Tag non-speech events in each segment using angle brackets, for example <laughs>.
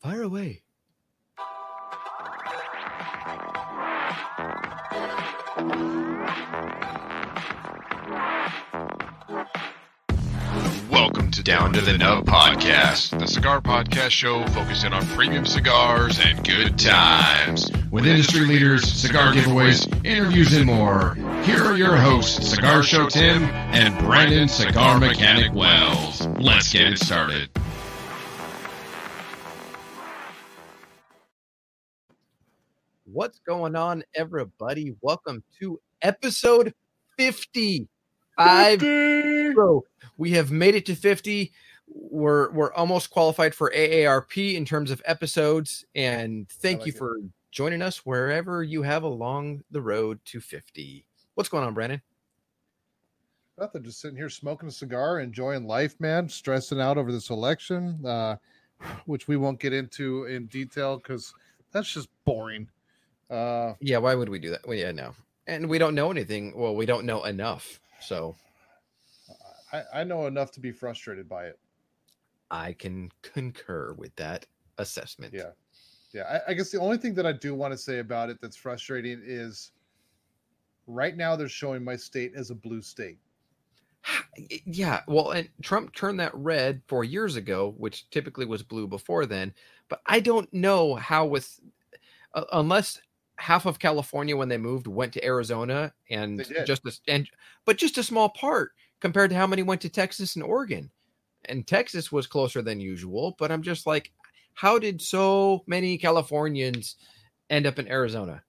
Fire away. Welcome to Down to the Nub Podcast, the cigar podcast show focusing on premium cigars and good times. With industry leaders, cigar giveaways, interviews, and more. Here are your hosts, Cigar Show Tim and Brandon Cigar Mechanic Wells. Let's get it started. Going on, everybody? Welcome to episode 50. Five zero. We have made it to 50. We're we're almost qualified for AARP in terms of episodes. And thank like you it. for joining us wherever you have along the road to 50. What's going on, Brandon? Nothing, just sitting here smoking a cigar, enjoying life, man. Stressing out over this election, uh, which we won't get into in detail because that's just boring. Uh, Yeah, why would we do that? Well, yeah, no. And we don't know anything. Well, we don't know enough. So I, I know enough to be frustrated by it. I can concur with that assessment. Yeah, yeah. I, I guess the only thing that I do want to say about it that's frustrating is right now they're showing my state as a blue state. Yeah, well, and Trump turned that red four years ago, which typically was blue before then. But I don't know how, with uh, unless half of California when they moved went to Arizona, and just a, and but just a small part compared to how many went to Texas and Oregon, and Texas was closer than usual. But I'm just like, how did so many Californians end up in Arizona?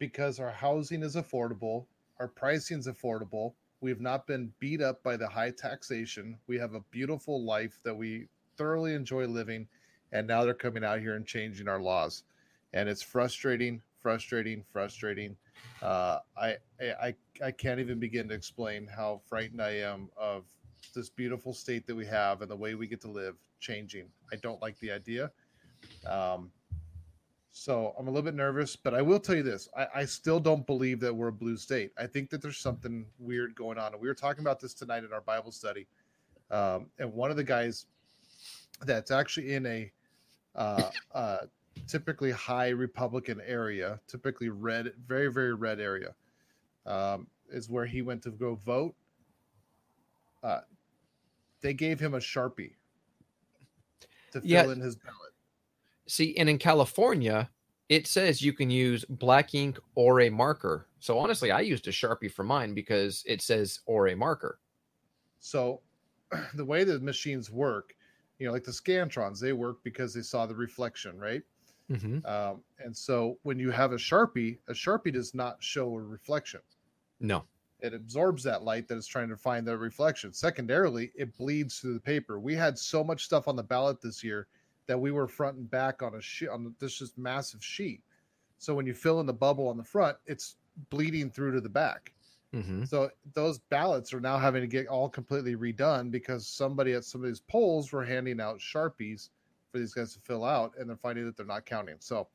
because our housing is affordable, our pricing is affordable. We've not been beat up by the high taxation. We have a beautiful life that we thoroughly enjoy living, and now they're coming out here and changing our laws, and it's frustrating, frustrating, frustrating. Uh, I, I I can't even begin to explain how frightened I am of this beautiful state that we have and the way we get to live changing. I don't like the idea. Um, so I'm a little bit nervous, but I will tell you this: I, I still don't believe that we're a blue state. I think that there's something weird going on, and we were talking about this tonight in our Bible study. Um, and one of the guys that's actually in a uh, uh, typically high Republican area, typically red, very very red area, um, is where he went to go vote. Uh, they gave him a sharpie to fill Yeah. in his ballot. See, and in California, it says you can use black ink or a marker. So honestly, I used a Sharpie for mine because it says or a marker. So <clears throat> the way the machines work, you know, like the Scantrons, they work because they saw the reflection, right? Mm-hmm. Um, and so when you have a Sharpie, a Sharpie does not show a reflection. No. It absorbs that light that is trying to find the reflection. Secondarily, it bleeds through the paper. We had so much stuff on the ballot this year that we were front and back on a sheet on this just massive sheet. So when you fill in the bubble on the front, it's bleeding through to the back. Mm-hmm. So those ballots are now having to get all completely redone because somebody at some of these polls were handing out sharpies for these guys to fill out, and they're finding that they're not counting. So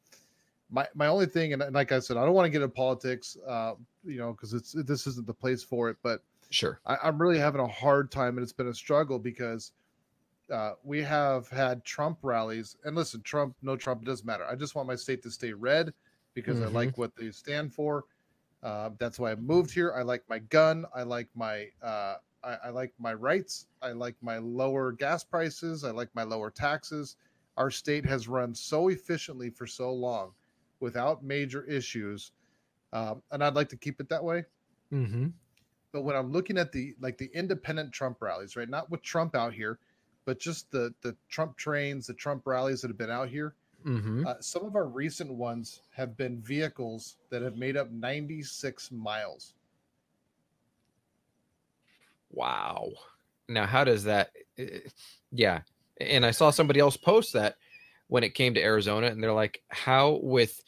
my my only thing, and like I said, I don't want to get into politics, uh, you know, because it's this isn't the place for it. But Sure. I, I'm really having a hard time, and it's been a struggle because uh, we have had Trump rallies, and listen, Trump, no Trump, it doesn't matter. I just want my state to stay red because I Mhm. like what they stand for. Uh, that's why I moved here. I like my gun. I like my uh, I, I like my rights. I like my lower gas prices. I like my lower taxes. Our state has run so efficiently for so long without major issues, um, and I'd like to keep it that way Mm-hmm. but when I'm looking at the like the independent Trump rallies, right? Not with Trump out here, but just the the Trump trains, the Trump rallies that have been out here. Mm-hmm. Uh, some of our recent ones have been vehicles that have made up 96 miles. Wow. Now, how does that? Yeah, and I saw somebody else post that when it came to Arizona, and they're like, "How with,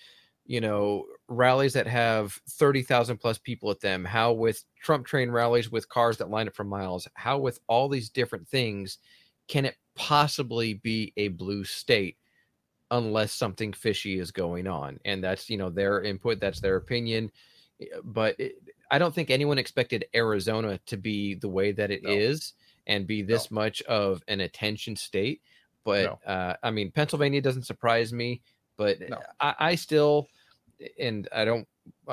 you know, rallies that have thirty thousand plus people at them? How with Trump train rallies with cars that line up for miles? How with all these different things can it possibly be a blue state?" unless something fishy is going on and that's you know their input that's their opinion but it, i don't think anyone expected arizona to be the way that it is No. and be this much of an attention state but No. uh, I mean, Pennsylvania doesn't surprise me, but No. I, I still, and I don't,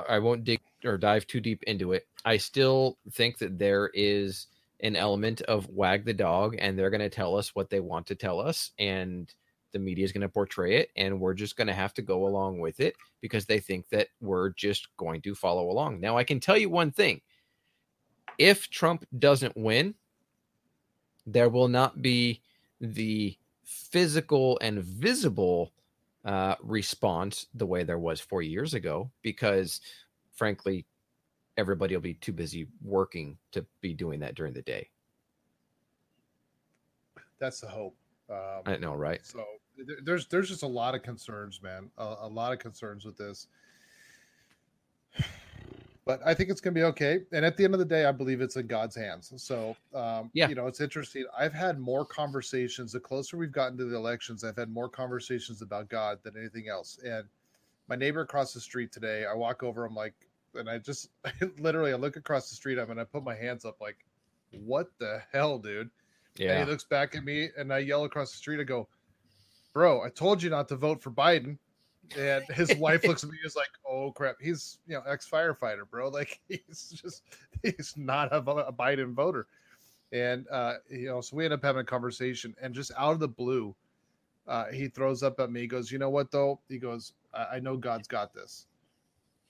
I won't dig or dive too deep into it. I still think that there is an element of wag the dog, and they're going to tell us what they want to tell us, and the media is going to portray it, and we're just going to have to go along with it because they think that we're just going to follow along. Now, I can tell you one thing: if Trump doesn't win, there will not be the physical and visible uh, response the way there was four years ago, because frankly, everybody will be too busy working to be doing that during the day. That's the hope. Um, I know, right? So there's there's just a lot of concerns, man. A, a lot of concerns with this. But I think it's going to be okay. And at the end of the day, I believe it's in God's hands. So, um, Yeah. you know, it's interesting. I've had more conversations. The closer we've gotten to the elections, I've had more conversations about God than anything else. And my neighbor across the street today, I walk over, I'm like, and I just <laughs> literally, I look across the street, I'm and I put my hands up, like, what the hell, dude? And Yeah. he looks back at me and I yell across the street. I go, Bro, I told you not to vote for Biden. And his wife looks at me and is like, <laughs> Oh crap. He's you know, ex firefighter, bro. Like <laughs> he's just he's not a, a Biden voter. And uh, you know, so we end up having a conversation and just out of the blue, uh, he throws up at me, he goes, You know what though? He goes, I, I know God's got this.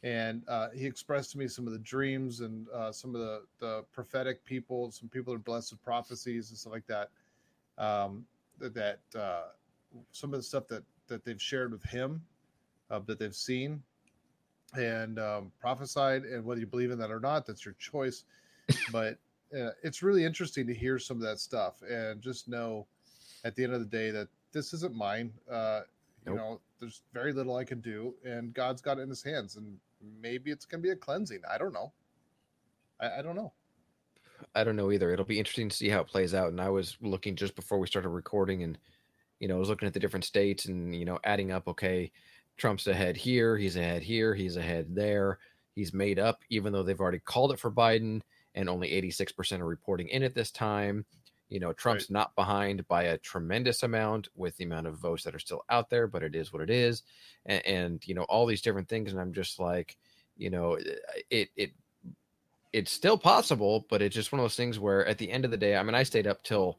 And uh, he expressed to me some of the dreams and uh, some of the, the prophetic people, some people that are blessed with prophecies and stuff like that. Um, that that uh, some of the stuff that that they've shared with him, uh, that they've seen and um, prophesied, and whether you believe in that or not, that's your choice. <laughs> but uh, it's really interesting to hear some of that stuff and just know at the end of the day that this isn't mine. Uh, you Nope. know, there's very little I can do, and God's got it in His hands, and maybe it's going to be a cleansing. I don't know. I, I don't know. I don't know either. It'll be interesting to see how it plays out. And I was looking just before we started recording, and you know, I was looking at the different states and you know, adding up. Okay, Trump's ahead here. He's ahead here. He's ahead there. He's made up, even though they've already called it for Biden, and only 86% are reporting in at this time. You know, Trump's not behind by a tremendous amount with the amount of votes that are still out there, but it is what it is. And, and you know, all these different things. And I'm just like, you know, it, it, it's still possible, but it's just one of those things where at the end of the day, I mean, I stayed up till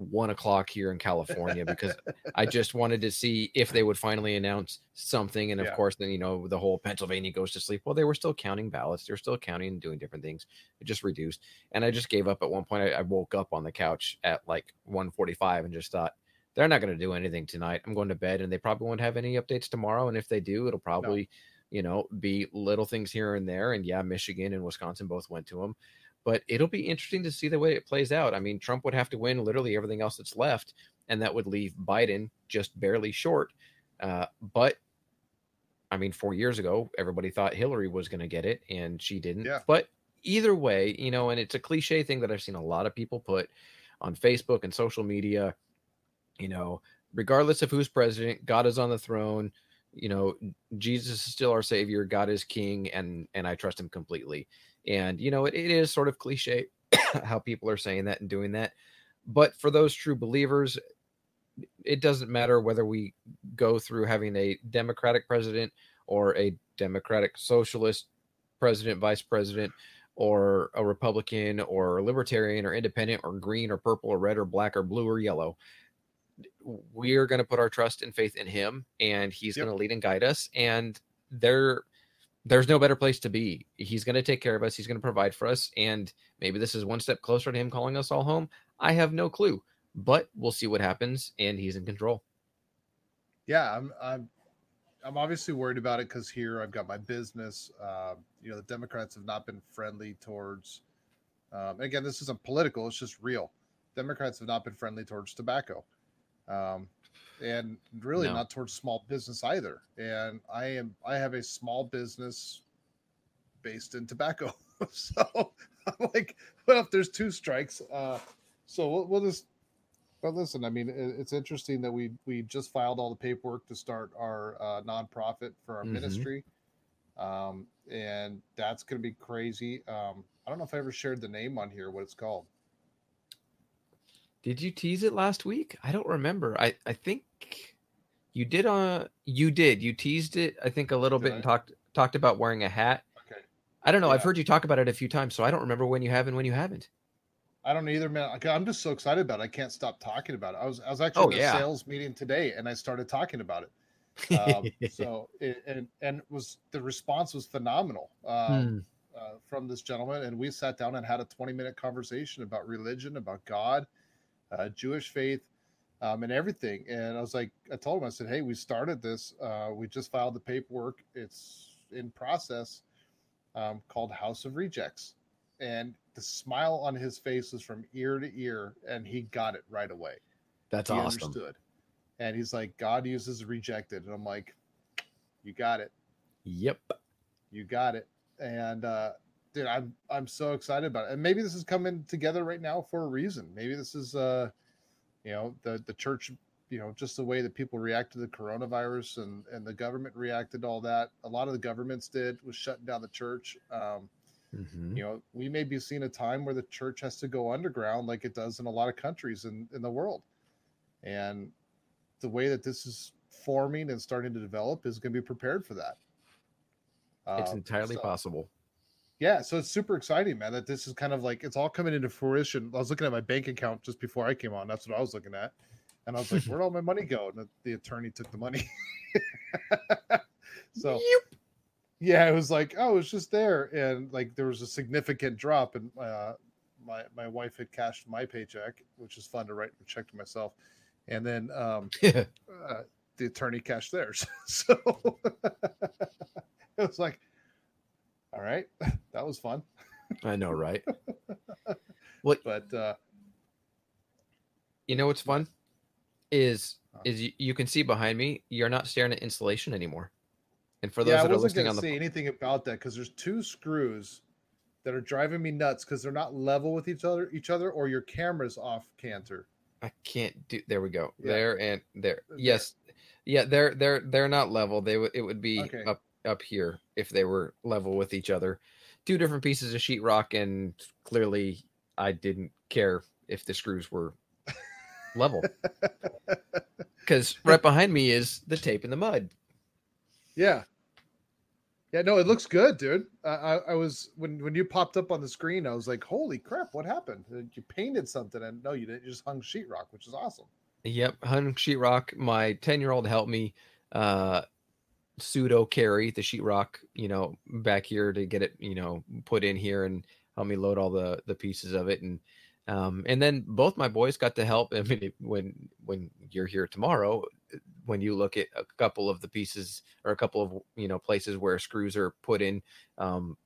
one o'clock here in California because <laughs> I just wanted to see if they would finally announce something. And of Yeah. course, then, you know, the whole Pennsylvania goes to sleep. Well, they were still counting ballots. They were still counting and doing different things. It just reduced. And I just gave up at one point. I, I woke up on the couch at like 145 and just thought, they're not going to do anything tonight. I'm going to bed and they probably won't have any updates tomorrow. And if they do, it'll probably, you know, be little things here and there. And yeah, Michigan and Wisconsin both went to them but it'll be interesting to see the way it plays out. I mean, Trump would have to win literally everything else that's left, and that would leave Biden just barely short. Uh, but I mean, four years ago, everybody thought Hillary was going to get it, and she didn't. Yeah. But either way, you know, and it's a cliche thing that I've seen a lot of people put on Facebook and social media. You know, regardless of who's president, God is on the throne. You know, Jesus is still our savior. God is king, and and I trust him completely. And you know, it, it is sort of cliche <coughs> how people are saying that and doing that. But for those true believers, it doesn't matter whether we go through having a Democratic president or a Democratic socialist president, vice president, or a Republican or a libertarian or independent or green or purple or red or black or blue or yellow. We are going to put our trust and faith in him, and he's Yep. going to lead and guide us. And there, there's no better place to be. He's going to take care of us. He's going to provide for us. And maybe this is one step closer to him calling us all home. I have no clue, but we'll see what happens. And he's in control. yeah i'm i'm i'm obviously worried about it because here i've got my business um, you know the democrats have not been friendly towards um, again this isn't political it's just real democrats have not been friendly towards tobacco um, and really No. not towards small business either and i am i have a small business based in tobacco <laughs> so i'm like well if there's two strikes uh so we'll, we'll just but listen, I mean, it, it's interesting that we we just filed all the paperwork to start our uh, nonprofit for our Mhm. ministry, um, and that's going to be crazy. Um, I don't know if I ever shared the name on here, what it's called. Did you tease it last week? I don't remember. I I think you did. Uh, you did. You teased it. I think a little Did bit I? and talked talked about wearing a hat. Okay. I don't know. I've heard you talk about it a few times, so I don't remember when you have and when you haven't. I don't either, man. I'm just so excited about it. I can't stop talking about it. I was I was actually Oh, in a yeah. sales meeting today, and I started talking about it. Um, <laughs> so it, and and was the response was phenomenal um, Hmm. uh, from this gentleman, and we sat down and had a 20 minute conversation about religion, about God, uh, Jewish faith, um, and everything. And I was like, I told him, I said, hey, we started this. Uh, we just filed the paperwork. It's in process, um, called House of Rejects, and the smile on his face was from ear to ear, and he got it right away That's he awesome. understood. And he's like, God uses rejected. And I'm like, you got it. Yep. You got it. And uh dude, I'm I'm so excited about it. And maybe this is coming together right now for a reason. Maybe this is uh you know, the the church, you know, just the way that people react to the coronavirus and and the government reacted to all that. A lot of the governments did was shutting down the church. Um Mhm. you know we may be seeing a time where the church has to go underground like it does in a lot of countries in, in the world and the way that this is forming and starting to develop is going to be prepared for that It's Um, entirely so- possible. Yeah so it's super exciting man that this is kind of like it's all coming into fruition. I was looking at my bank account just before i came on that's what i was looking at and i was like <laughs> where'd all my money go? And the, the attorney took the money. <laughs> So Yep. yeah it was like oh it's just there and like there was a significant drop and uh my my wife had cashed my paycheck which is fun to write a check to myself and then um <laughs> uh, the attorney cashed theirs. So it was like all right <laughs> that was fun I know, right? <laughs> but uh You know what's fun is Huh. is you, you can see behind me. You're not staring at insulation anymore. And for those yeah i that are wasn't listening going on to say anything about that because there's two screws that are driving me nuts because they're not level with each other each other or your camera's off canter I can't do. There we go. Yeah. There and there. There. Yes, yeah. They're they're they're not level. They would it would be Okay. up up here if they were level with each other. Two different pieces of sheetrock, and clearly I didn't care if the screws were level <laughs> because right behind me is the tape in the mud. Yeah. Yeah, no, it looks good, dude. I, I, I was when when you popped up on the screen, I was like, "Holy crap! What happened? Uh, You painted something?" And no, you didn't. You just hung sheetrock, which is awesome. Yep, hung sheetrock. My ten year old helped me uh pseudo carry the sheetrock, you know, back here to get it, you know, put in here and help me load all the the pieces of it and um and then both my boys got to help. <laughs> I mean, when when you're here tomorrow, when you look at a couple of the pieces or a couple of you know places where screws are put in, um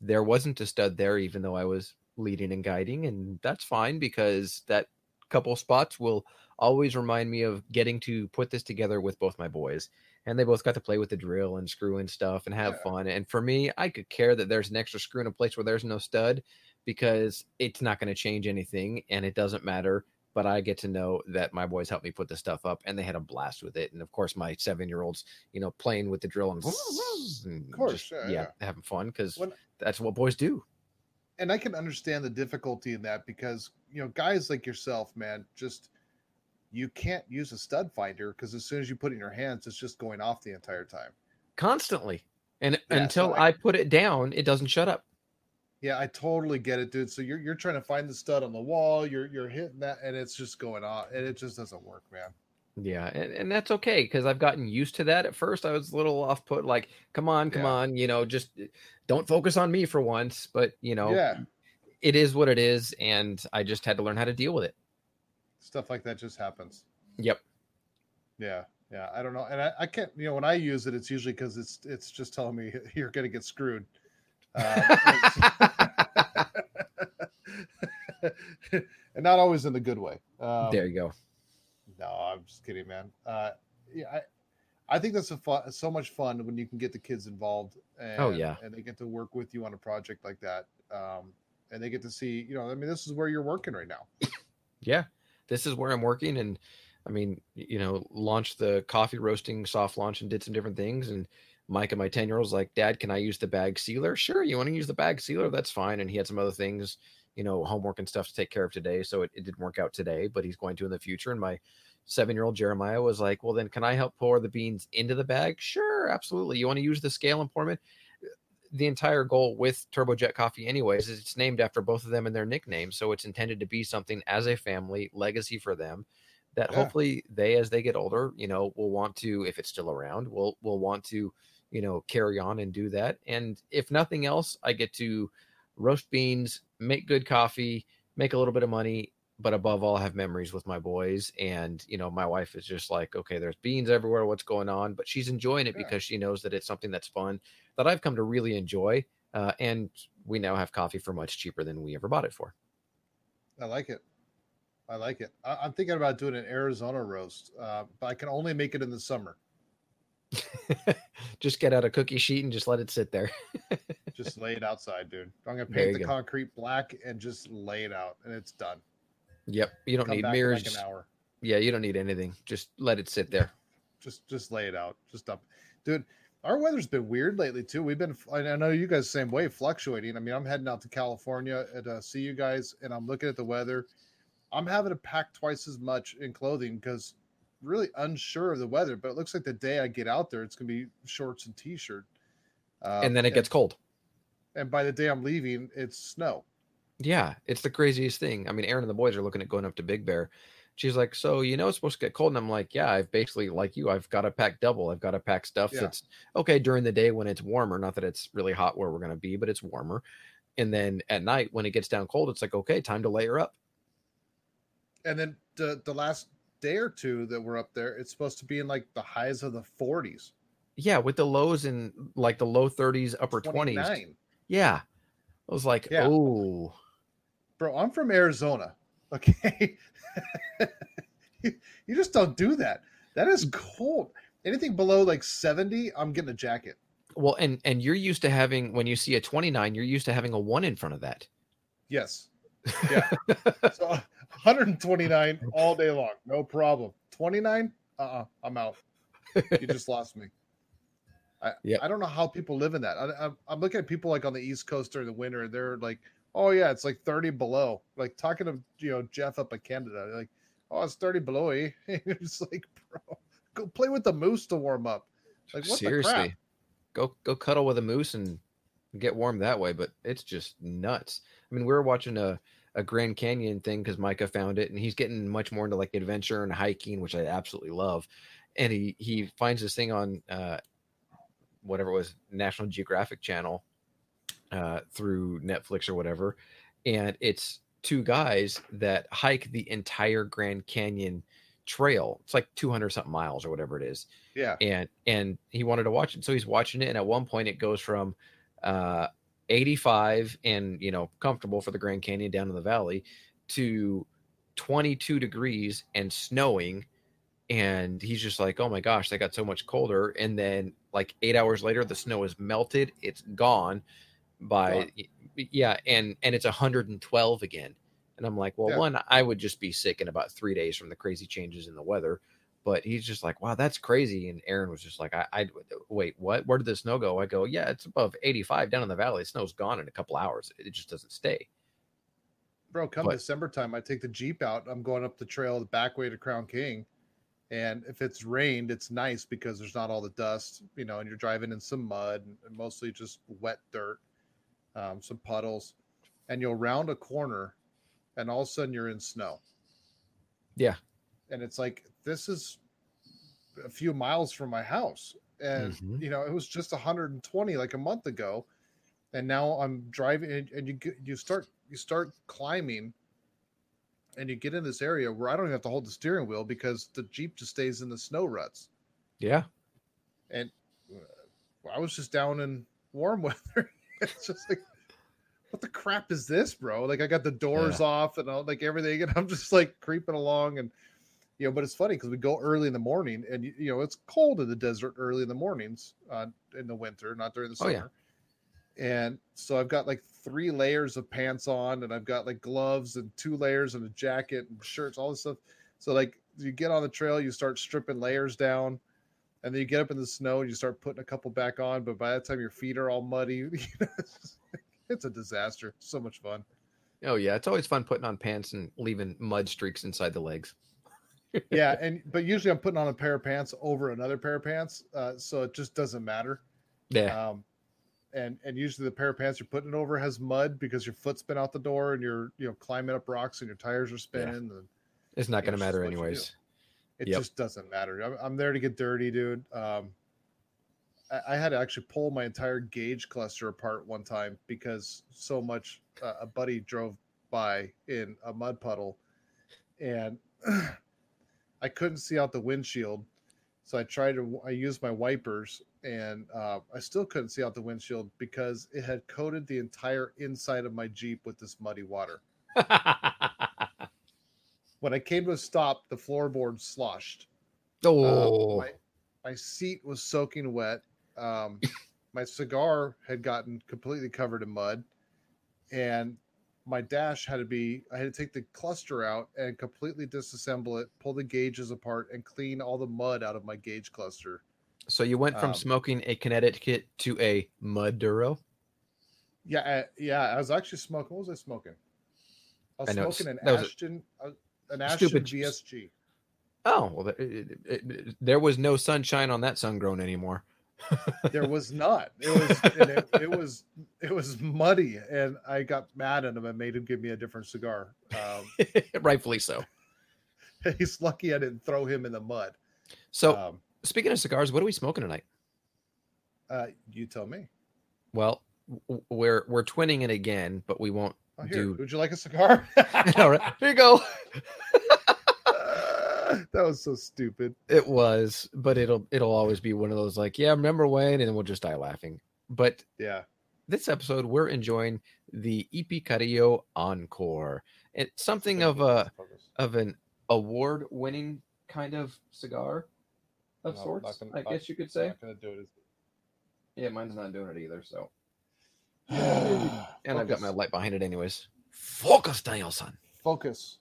there wasn't a stud there, even though I was leading and guiding, and that's fine because that couple spots will always remind me of getting to put this together with both my boys. And they both got to play with the drill and screw and stuff and have Yeah. fun. And for me, I could care that there's an extra screw in a place where there's no stud because it's not going to change anything and it doesn't matter. But I get to know that my boys helped me put the stuff up and they had a blast with it. And of course, my seven year olds, you know, playing with the drill and, and Of course, just, yeah, yeah, yeah. having fun because that's what boys do. And I can understand the difficulty in that because you know, guys like yourself, man, just you can't use a stud finder because as soon as you put it in your hands, it's just going off the entire time. constantly. And Yeah, so until I- I put it down, it doesn't shut up. Yeah, I totally get it, dude. So you're you're trying to find the stud on the wall, you're you're hitting that, and it's just going off, and it just doesn't work, man. Yeah, and, and that's okay because I've gotten used to that. At first, I was a little off put, like, come on, come Yeah. on, you know, just eh, don't focus on me for once. But, you know, Yeah, it is what it is. And I just had to learn how to deal with it. Stuff like that just happens. Yep. Yeah, yeah. I don't know, and I, I can't. You know, when I use it, it's usually because it's it's just telling me <laughs> you're gonna get screwed. Uh, <laughs> and not always in the good way. Um, there you go. No, I'm just kidding, man. Uh, yeah, I, I think that's a fun, so much fun when you can get the kids involved. And, Oh, yeah. and they get to work with you on a project like that. Um, and they get to see, you know, I mean, this is where you're working right now. Yeah. This is where I'm working. And I mean, you know, launched the coffee roasting soft launch and did some different things. And Mike and my 10 year old's like, Dad, can I use the bag sealer? Sure. You want to use the bag sealer? That's fine. And he had some other things, you know, homework and stuff to take care of today. So it, it didn't work out today, but he's going to in the future. And my seven year old Jeremiah was like, Well, then can I help pour the beans into the bag? Sure, absolutely. You want to use the scale and pour them in? The entire goal with Turbojet Coffee, anyways, is it's named after both of them and their nicknames. So it's intended to be something as a family legacy for them that Yeah. hopefully they, as they get older, you know, will want to, if it's still around, will will want to, you know, carry on and do that. And if nothing else, I get to roast beans, make good coffee, make a little bit of money, but above all, I have memories with my boys. And you know, my wife is just like, okay, there's beans everywhere. What's going on? But she's enjoying it Yeah. because she knows that it's something that's fun that I've come to really enjoy. Uh, and we now have coffee for much cheaper than we ever bought it for. I like it. I like it. I, I'm thinking about doing an Arizona roast, uh, but I can only make it in the summer. <laughs> just get out a cookie sheet and just let it sit there. Just lay it outside, dude. I'm gonna paint the go. concrete black and just lay it out, and it's done. Yep. You don't Come need mirrors. like an hour. yeah, you don't need anything. Just let it sit there. <laughs> Just just lay it out. Just up, dude. Our weather's been weird lately too. We've been. I know you guys same way, fluctuating. I mean, I'm heading out to California and uh, see you guys, and I'm looking at the weather. I'm having to pack twice as much in clothing because really unsure of the weather. But it looks like the day I get out there, it's gonna be shorts and t-shirt. Uh, and then it gets cold. and by the day I'm leaving, it's snow. Yeah, it's the craziest thing. I mean, Aaron and the boys are looking at going up to Big Bear. She's like, "So you know it's supposed to get cold," and I'm like, "Yeah, I've basically like you. I've got to pack double. I've got to pack stuff Yeah. that's okay during the day when it's warmer. Not that it's really hot where we're going to be, but it's warmer. And then at night when it gets down cold, it's like, okay, time to layer up. And then the the last day or two that we're up there, it's supposed to be in like the highs of the 40s, Yeah, with the lows in like the low 30s, upper 20s. Yeah, I was like, Yeah. oh, Bro, I'm from Arizona. Okay. <laughs> you, you just don't do that. That is cold. Anything below like 70, I'm getting a jacket. well, and and you're used to having when you see a 29, you're used to having a one in front of that. Yes. <laughs> Yeah. So 129 all day long. No problem. 29? Uh-uh. I'm out. You just lost me. I, <laughs> Yep. I don't know how people live in that. I, I'm, I'm looking at people like on the East Coast during the winter, and they're like, "Oh yeah, it's like 30 below." Like talking to you know Jeff up in Canada, like, "Oh, it's 30 below." Eh? <laughs> Just like, bro, go play with the moose to warm up. Like what? Seriously, go go cuddle with a moose and get warm that way. But it's just nuts. I mean, we were watching a a Grand Canyon thing because Micah found it, and he's getting much more into like adventure and hiking, which I absolutely love. And he he finds this thing on uh, whatever it was National Geographic Channel uh, through Netflix or whatever, and it's two guys that hike the entire Grand Canyon trail. It's like 200 something miles or whatever it is Yeah, and and he wanted to watch it so he's watching it and at one point it goes from uh 85 and you know comfortable for the grand canyon down in the valley to 22 degrees and snowing and he's just like oh my gosh they got so much colder and then like eight hours later the snow is melted it's gone by yeah and and it's 112 again and i'm like well Yeah. one i would just be sick in about three days from the crazy changes in the weather but he's just like, wow, that's crazy. And Aaron was just like, I, I wait, what? Where did the snow go? I go, yeah, it's above 85 down in the valley. The snow's gone in a couple hours. It just doesn't stay. bro. Come But- December time, I take the Jeep out. I'm going up the trail the back way to Crown King. And if it's rained, it's nice because there's not all the dust, you know, and you're driving in some mud and mostly just wet dirt, um, some puddles, and you'll round a corner, and all of a sudden you're in snow. Yeah. and it's like this is a few miles from my house, and Mhm. you know it was just 120 like a month ago, and now I'm driving, and, and you you start you start climbing and you get in this area where I don't even have to hold the steering wheel because the Jeep just stays in the snow ruts. Yeah. And uh, I was just down in warm <laughs> weather. It's just like, what the crap is this, bro? Like I got the doors off and all, like everything, and <laughs> I'm just like creeping along, and you know. But it's funny because we go early in the morning, and you, know it's cold in the desert early in the mornings uh, in the winter, not during the Oh, summer. yeah. And so I've got like three layers of pants on, and I've got like gloves and two layers and a jacket and shirts, all this stuff. So like you get on the trail, you start stripping layers down, and then you get up in the snow and you start putting a couple back on. But by that time, your feet are all muddy. <laughs> You know, it's, just- it's a disaster. So much fun. Oh yeah, it's always fun putting on pants and leaving mud streaks inside the legs. <laughs> yeah, and but usually I'm putting on a pair of pants over another pair of pants, uh, so it just doesn't matter. Yeah. Um, and and usually the pair of pants you're putting it over has mud because your foot's been out the door and you're you know climbing up rocks and your tires are spinning. And it's not going to matter what you do. anyways. It Yep. just doesn't matter. I'm, I'm there to get dirty, dude. Um, I, I had to actually pull my entire gauge cluster apart one time because so much. Uh, a buddy drove by in a mud puddle, and <clears throat> I couldn't see out the windshield. So I tried to. I used my wipers, and uh, I still couldn't see out the windshield because it had coated the entire inside of my Jeep with this muddy water. <laughs> When I came to a stop, the floorboard sloshed. Um, oh, my, my seat was soaking wet. Um, <laughs> my cigar had gotten completely covered in mud, and my dash had to be. I had to take the cluster out and completely disassemble it, pull the gauges apart, and clean all the mud out of my gauge cluster. so you went from um, smoking a Connecticut to a Muduro? Yeah, I, yeah. I was actually smoking. What was I smoking? I was I smoking an that was a Ashton, uh, an Ashton stupid- VSG. Oh well, it- it- it- there was no sunshine on that sun grown anymore. <laughs> There was not. It was. and it, it was. It was muddy, and I got mad at him and made him give me a different cigar. Um, <laughs> Rightfully so. <laughs> he's lucky I didn't throw him in the mud. So um, speaking of cigars, what are we smoking tonight? uh, you tell me. Well, we're we're twinning it again, but we won't. Oh, here, Do- would you like a cigar? <laughs> All right, <laughs> here you go. <laughs> that was so stupid. It was, but it'll it'll always be one of those like, yeah, remember when, and we'll just die laughing. But Yeah. this episode, we're enjoying the EP Carrillo Encore. It's something of a of an award winning kind of cigar of No, sorts, gonna- I guess you could say. Not gonna do it. Yeah, mine's not doing it either. So, And I've got my light behind it anyways. Focus, Danielson. Focus.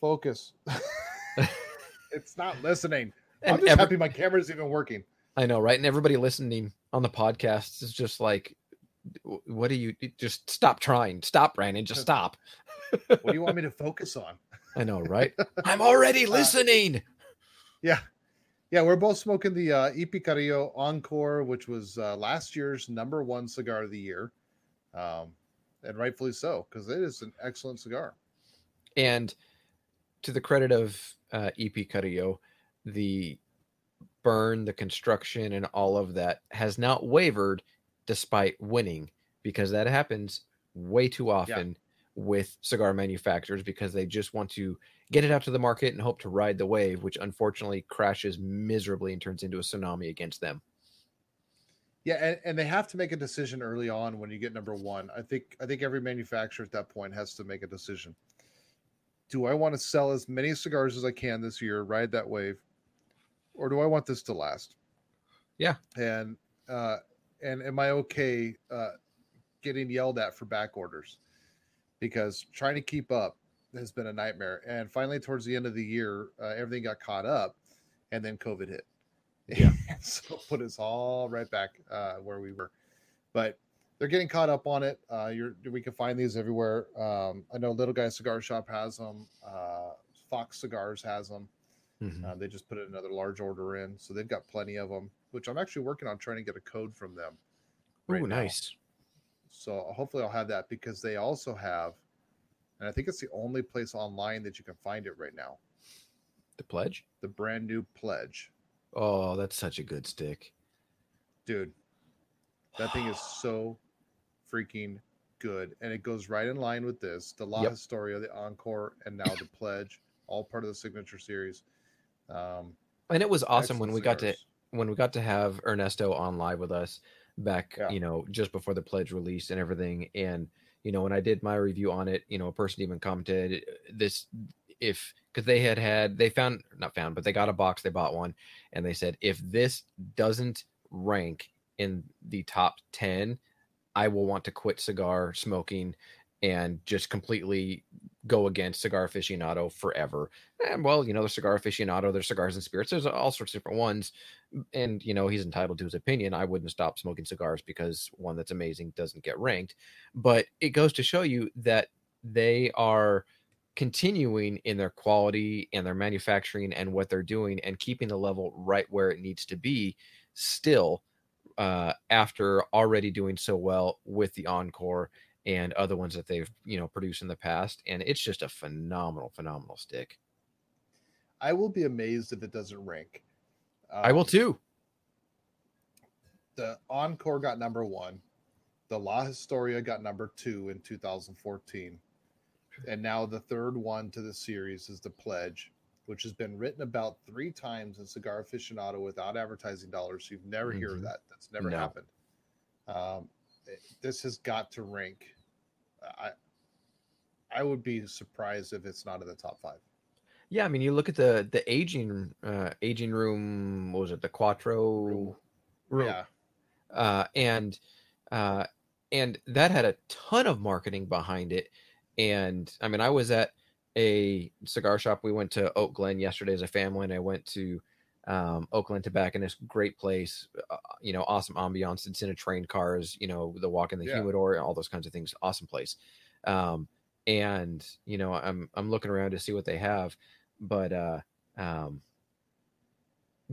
Focus. <laughs> it's not listening. I'm just every- happy my camera's even working. I know, right? And everybody listening on the podcast is just like, "What do you? Just stop trying. Stop, Brandon. Just <laughs> stop." What do you want me to <laughs> focus on? I know, right? I'm already uh, listening. Yeah. Yeah, we're both smoking the uh, EP Encore, which was uh, last year's number one cigar of the year. Um, and rightfully so, because it is an excellent cigar. And to the credit of uh, EP the burn, the construction, and all of that has not wavered despite winning because that happens way too often with cigar manufacturers because they just want to get it out to the market and hope to ride the wave, which unfortunately crashes miserably and turns into a tsunami against them. Yeah, and, and they have to make a decision early on when you get number one. I think I think every manufacturer at that point has to make a decision. Do I want to sell as many cigars as I can this year, ride that wave, or do I want this to last? Yeah. And uh, and am I okay uh, getting yelled at for back orders? Because trying to keep up has been a nightmare. And finally, towards the end of the year, uh, everything got caught up, and then COVID hit. Yeah. <laughs> so put us all right back uh, where we were. But they're getting caught up on it. Uh, you're we can find these everywhere. Um, I know Little Guy Cigar Shop has them. Uh, Fox Cigars has them. Mhm. Uh, they just put another large order in, so they've got plenty of them. Which I'm actually working on trying to get a code from them. right now. nice. So hopefully I'll have that because they also have, and I think it's the only place online that you can find it right now. The pledge. The brand new pledge, Oh, that's such a good stick. dude. That thing is <sighs> so freaking good, and it goes right in line with this: the La Yep. Historia, the Encore, and now the Pledge, all part of the signature series. Um, And it was awesome when we got to when we got to have Ernesto on live with us back, Yeah. you know, just before the pledge release and everything. And you know, when I did my review on it, you know, a person even commented this if because they had had they found not found, but they got a box, they bought one, and they said if this doesn't rank in the top ten, I will want to quit cigar smoking and just completely go against cigar aficionado forever. And well, you know, the cigar aficionado, there's cigars and spirits, there's all sorts of different ones. And you know, he's entitled to his opinion. I wouldn't stop smoking cigars because one that's amazing doesn't get ranked. But it goes to show you that they are continuing in their quality and their manufacturing and what they're doing and keeping the level right where it needs to be still uh, after already doing so well with the encore and other ones that they've you know produced in the past and it's just a phenomenal phenomenal stick I will be amazed if it doesn't rank. i will Um, too The Encore got number one. The La Historia got number two in 2014. And now the third one to the series is the Pledge, which has been written about three times in Cigar Aficionado without advertising dollars. You've never hear of Mhm. that. That's never No. happened. Um, this has got to rank. I I would be surprised if it's not in the top five. yeah i mean you look at the the aging uh aging room what was it the quattro Room. room Yeah. uh, and uh, and that had a ton of marketing behind it. And I mean, I was at a cigar shop. We went to Oak Glen yesterday as a family, and I went to um, Oakland Tobacconist. Great place, uh, you know, awesome ambiance. It's in a train cars, you know, the walk in the Yeah. humidor, all those kinds of things. Awesome place. Um, and you know, I'm I'm looking around to see what they have, but uh, um,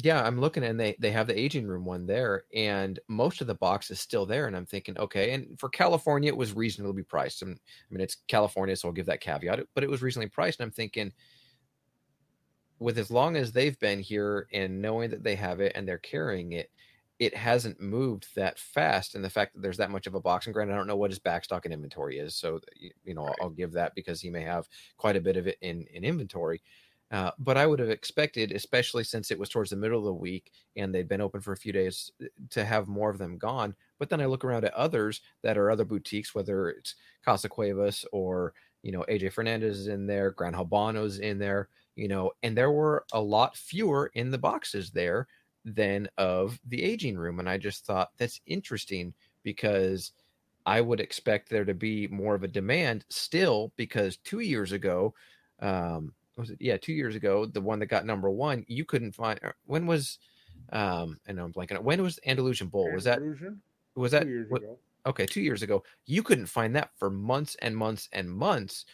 yeah, I'm looking and they they have the aging room one there, and most of the box is still there. And I'm thinking, okay, and for California, it was reasonably priced. And I mean, it's California, so I'll give that caveat, but it was reasonably priced. And I'm thinking, with as long as they've been here and knowing that they have it and they're carrying it, it hasn't moved that fast. And the fact that there's that much of a box, and granted, I don't know what his backstock and inventory is, so you know, Right. I'll give that because he may have quite a bit of it in in inventory. Uh, but I would have expected, especially since it was towards the middle of the week and they'd been open for a few days, uh, to have more of them gone. But then I look around at others that are other boutiques, whether it's Casa Cuevas or you know AJ Fernandez is in there, Gran Habano's in there, you know, and there were a lot fewer in the boxes there than of the aging room. And I just thought that's interesting because I would expect there to be more of a demand still because two years ago, um, was it yeah, two years ago, the one that got number one, you couldn't find uh, when was um I know I'm blanking out when was Andalusian Bull? Was that was that two years what- ago? okay two years ago you couldn't find that for months and months and months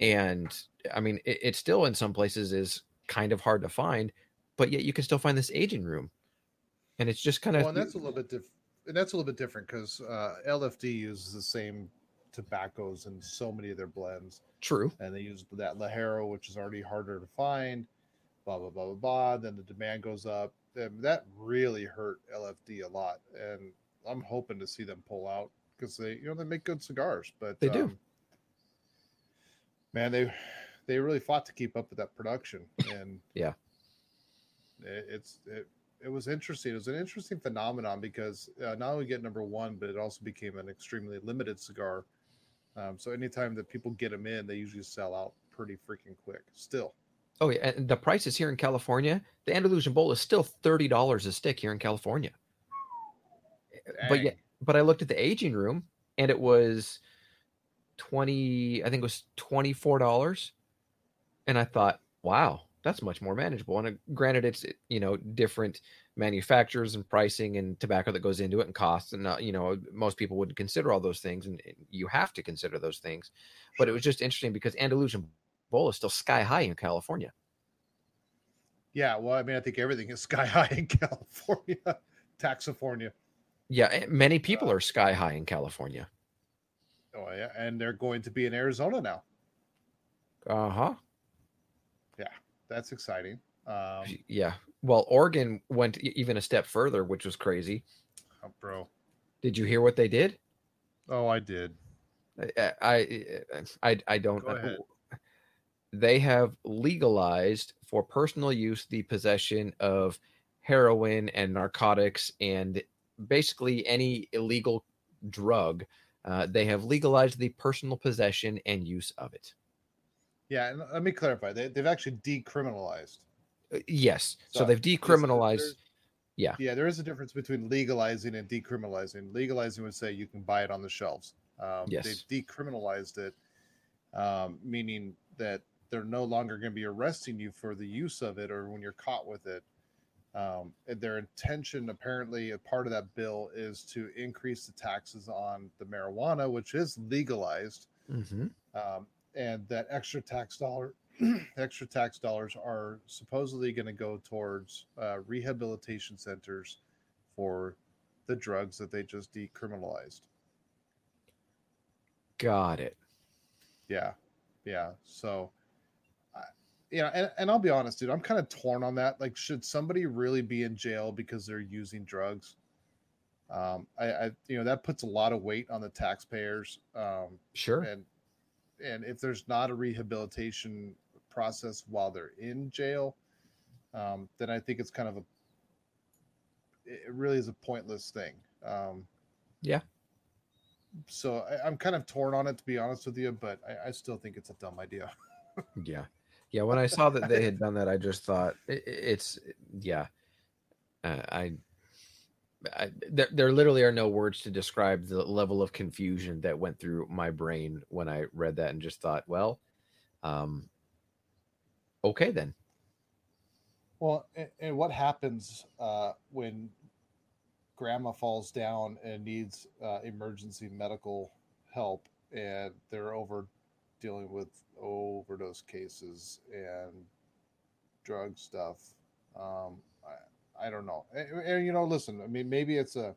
and i mean it, it still in some places is kind of hard to find but yet you can still find this aging room and it's just kind of Well, and that's a little bit different. And that's a little bit different because uh, LFD uses the same tobaccos in so many of their blends, true and they use that Ligero, which is already harder to find. Blah blah blah blah blah. Then the demand goes up. And that really hurt LFD a lot, and I'm hoping to see them pull out because they, you know, they make good cigars. But They do. Man, they they really fought to keep up with that production, and <clears throat> Yeah. it, it's it, it was interesting. It was an interesting phenomenon because uh, not only get number one, but it also became an extremely limited cigar. Um, so anytime that people get them in, they usually sell out pretty freaking quick. Still, oh yeah and the prices here in california the andalusian bull is still $30 a stick here in california but yeah, but i looked at the aging room and it was 20 i think it was $24 and i thought wow that's much more manageable and uh, granted it's you know different manufacturers and pricing and tobacco that goes into it and costs and uh, you know most people wouldn't consider all those things and and you have to consider those things but it was just interesting because andalusian bull is still sky high in california yeah. Well, I mean, I think everything is sky <laughs> high in California, <laughs> Taxifornia. yeah many people are sky high in california Oh yeah, and they're going to be in Arizona now. uh-huh Yeah, That's exciting. Um, yeah well oregon went even a step further which was crazy oh, bro. did you hear what they did Oh, I did. I I I, I don't. They have legalized for personal use the possession of heroin and narcotics and basically any illegal drug. Uh, they have legalized the personal possession and use of it. Yeah, and let me clarify. They, they've actually decriminalized. Uh, Yes, so, So, they've decriminalized. yeah. yeah. There is a difference between legalizing and decriminalizing. Legalizing would say you can buy it on the shelves. Um, Yes. They've decriminalized it, um, meaning that they're no longer going to be arresting you for the use of it or when you're caught with it. Um, their intention, apparently, a part of that bill is to increase the taxes on the marijuana, which is legalized, Mm-hmm. um, and that extra tax dollar, <clears throat> extra tax dollars are supposedly going to go towards uh, rehabilitation centers for the drugs that they just decriminalized. Got it. Yeah, yeah. So, I yeah, and, and I'll be honest, dude, I'm kind of torn on that. Like, should somebody really be in jail because they're using drugs? Um, I, I, you know, that puts a lot of weight on the taxpayers. Um, Sure. and and if there's not a rehabilitation process while they're in jail, um, then I think it's kind of a, it really is a pointless thing. Um, Yeah. So I, I'm kind of torn on it to be honest with you, but I, I still think it's a dumb idea. <laughs> Yeah. Yeah. When I saw that they had done that, I just thought i- i- it's, yeah. Uh, I, I there, there literally are no words to describe the level of confusion that went through my brain when I read that and just thought, well, um, okay then. Well, and, and what happens uh, when grandma falls down and needs uh, emergency medical help, and they're over dealing with overdose cases and drug stuff? Um, I, I don't know. And, and, you know, listen. I mean, maybe it's a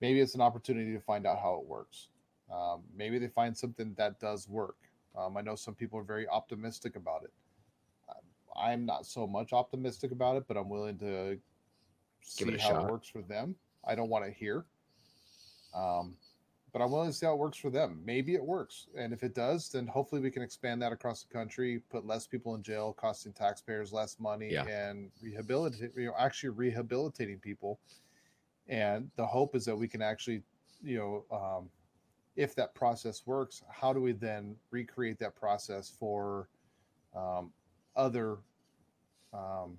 maybe it's an opportunity to find out how it works. Um, maybe they find something that does work. Um, I know some people are very optimistic about it. I'm not so much optimistic about it, but I'm willing to Give see how shot. it works for them. I don't want to hear, um, but I'm willing to see how it works for them. Maybe it works, and if it does, then hopefully we can expand that across the country, put less people in jail, costing taxpayers less money, Yeah. and rehabilitate. You know, actually rehabilitating people. And the hope is that we can actually, you know, um, if that process works, how do we then recreate that process for um, other um,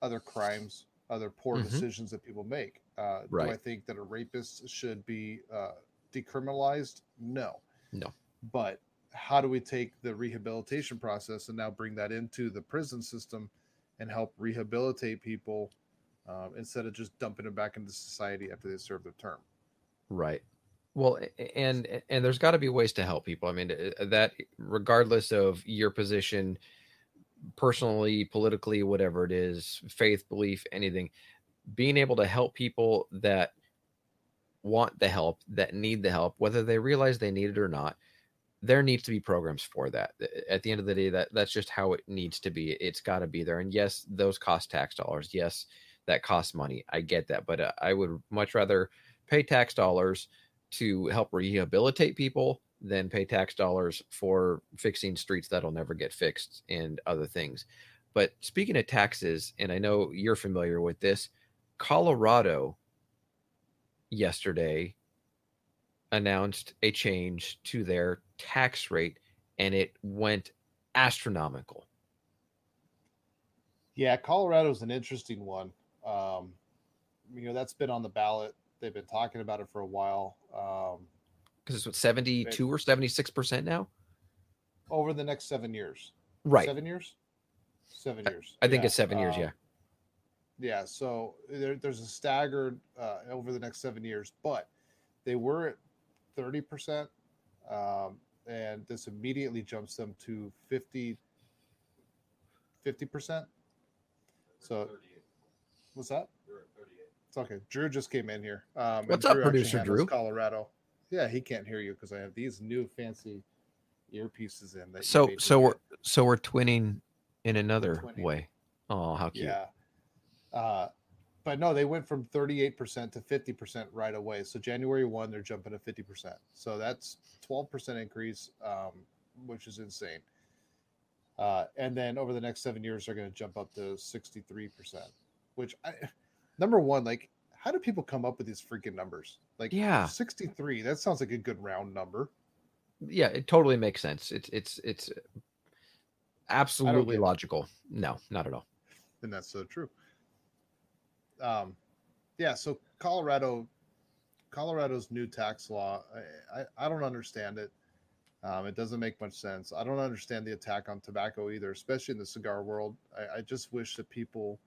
other crimes, other poor Mhm. decisions that people make. Uh, Do I think that a rapist should be uh, decriminalized? No. No. But how do we take the rehabilitation process and now bring that into the prison system and help rehabilitate people um, instead of just dumping them back into society after they serve their term? Right. Well, and and there's got to be ways to help people. I mean, uh, that regardless of your position, personally, politically, whatever it is, faith, belief, anything, being able to help people that want the help, that need the help, whether they realize they need it or not, there needs to be programs for that. At the end of the day, that that's just how it needs to be. It's got to be there. And yes, those cost tax dollars. Yes, that costs money. I get that, but uh, I would much rather pay tax dollars to help rehabilitate people than pay tax dollars for fixing streets that'll never get fixed and other things. But speaking of taxes, and I know you're familiar with this, Colorado yesterday announced a change to their tax rate and it went astronomical. Yeah, Colorado's an interesting one. Um, you know, that's been on the ballot. They've been talking about it for a while. Um, Because it's what 72 or 76% now? over the next seven years. Right. Seven years? Seven years. I think Yeah, it's seven years, um, yeah. Yeah, so there, there's a staggered uh, over the next seven years, but they were at 30%. Um, and this immediately jumps them to 50, 50%. So, what's that? It's okay. Drew just came in here. Um, What's up, Drew producer Drew? Colorado. Yeah, he can't hear you because I have these new fancy earpieces in. That So so we're so we're twinning in another twinning. way. Oh, how cute. Yeah. Uh, but no, they went from 38% to 50% right away. So January 1, they're jumping to 50%. So that's 12% increase, um, which is insane. Uh, and then over the next seven years, they're going to jump up to 63%, which I, <sighs> number one, like, how do people come up with these freaking numbers? Like, Yeah. 63, that sounds like a good round number. Yeah, it totally makes sense. It's it's it's absolutely get it. logical. No, not at all. and that's so true. Um, yeah. So Colorado, Colorado's new tax law, I, I, I don't understand it. Um, it doesn't make much sense. I don't understand the attack on tobacco either, especially in the cigar world. I, I just wish that people,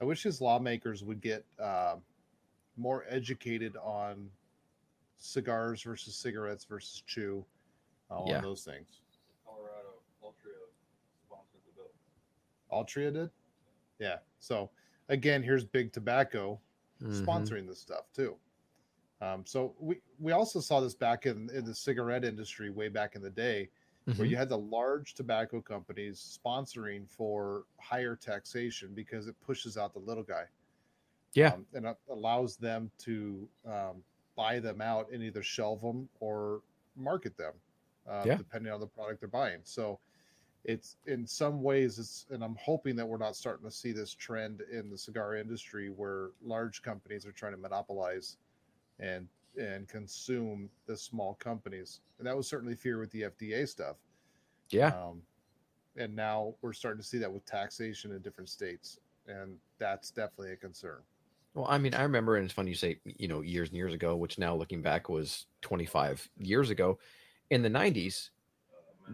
I wish his lawmakers would get uh, more educated on cigars versus cigarettes versus chew, uh, Yeah. on those things. Colorado Altria sponsored the bill. Altria did, yeah. So again, here's big tobacco Mhm. sponsoring this stuff too. Um, so we we also saw this back in, in the cigarette industry way back in the day, where Mhm. you had the large tobacco companies sponsoring for higher taxation because it pushes out the little guy. Yeah. um, and it allows them to um, buy them out and either shelve them or market them, uh, Yeah. depending on the product they're buying. So it's in some ways it's and i'm hoping that we're not starting to see this trend in the cigar industry where large companies are trying to monopolize and and consume the small companies and that was certainly fear with the fda stuff Yeah. um, and now we're starting to see that with taxation in different states and that's definitely a concern Well, I mean, I remember, and it's funny you say, you know, years and years ago, which now looking back was 25 years ago. In the 90s,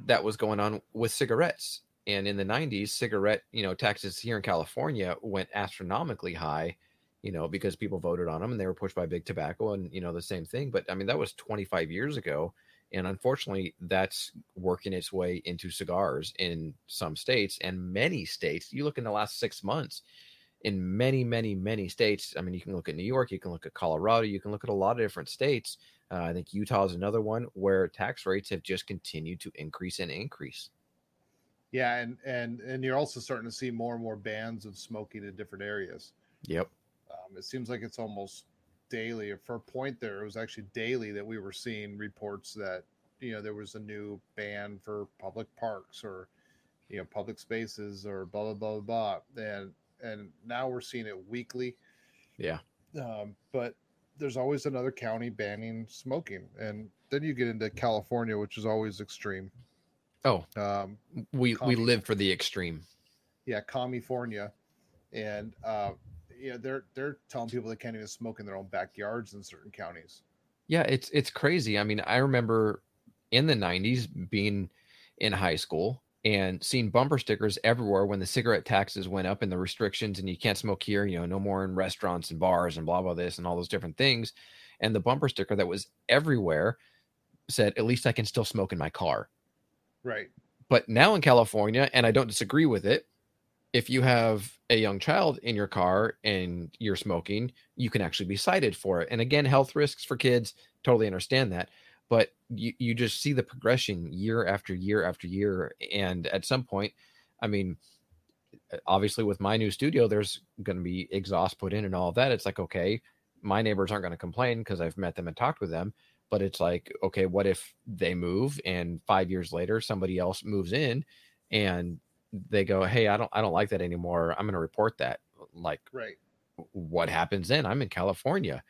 that was going on with cigarettes. And in the 90s, cigarette, you know, taxes here in California went astronomically high, you know, because people voted on them and they were pushed by big tobacco and, you know, the same thing. But I mean, that was 25 years ago. And unfortunately, that's working its way into cigars in some states and many states. You look in the last six months, in many, many, many states. I mean, you can look at New York, you can look at Colorado, you can look at a lot of different states. Uh, I think Utah is another one where tax rates have just continued to increase and increase. yeah and and and you're also starting to see more and more bans of smoking in different areas Yep. Um, it seems like it's almost daily. For a point there, it was actually daily that we were seeing reports that you know there was a new ban for public parks or you know public spaces or blah blah blah blah. And and now we're seeing it weekly. Yeah. Um, but there's always another county banning smoking, and then you get into California, which is always extreme. Oh, Um, we we live for the extreme. yeah, California, and uh, you know they're they're telling people they can't even smoke in their own backyards in certain counties. Yeah, it's it's crazy. I mean, I remember in the 90s being in high school and seeing bumper stickers everywhere when the cigarette taxes went up and the restrictions and you can't smoke here, you know, no more in restaurants and bars and blah blah this and all those different things. And the bumper sticker that was everywhere said, "At least I can still smoke in my car." Right. But now in California, and I don't disagree with it, if you have a young child in your car and you're smoking, you can actually be cited for it. And again, health risks for kids, totally understand that. But you, you just see the progression year after year after year. And at some point, I mean, uh, obviously with my new studio, there's going to be exhaust put in and all that. It's like, okay, my neighbors aren't going to complain because I've met them and talked with them. But it's like, okay, what if they move and five years later somebody else moves in and they go, Hey, I don't I don't like that anymore. I'm gonna report that. Like Right. what happens then? I'm in California.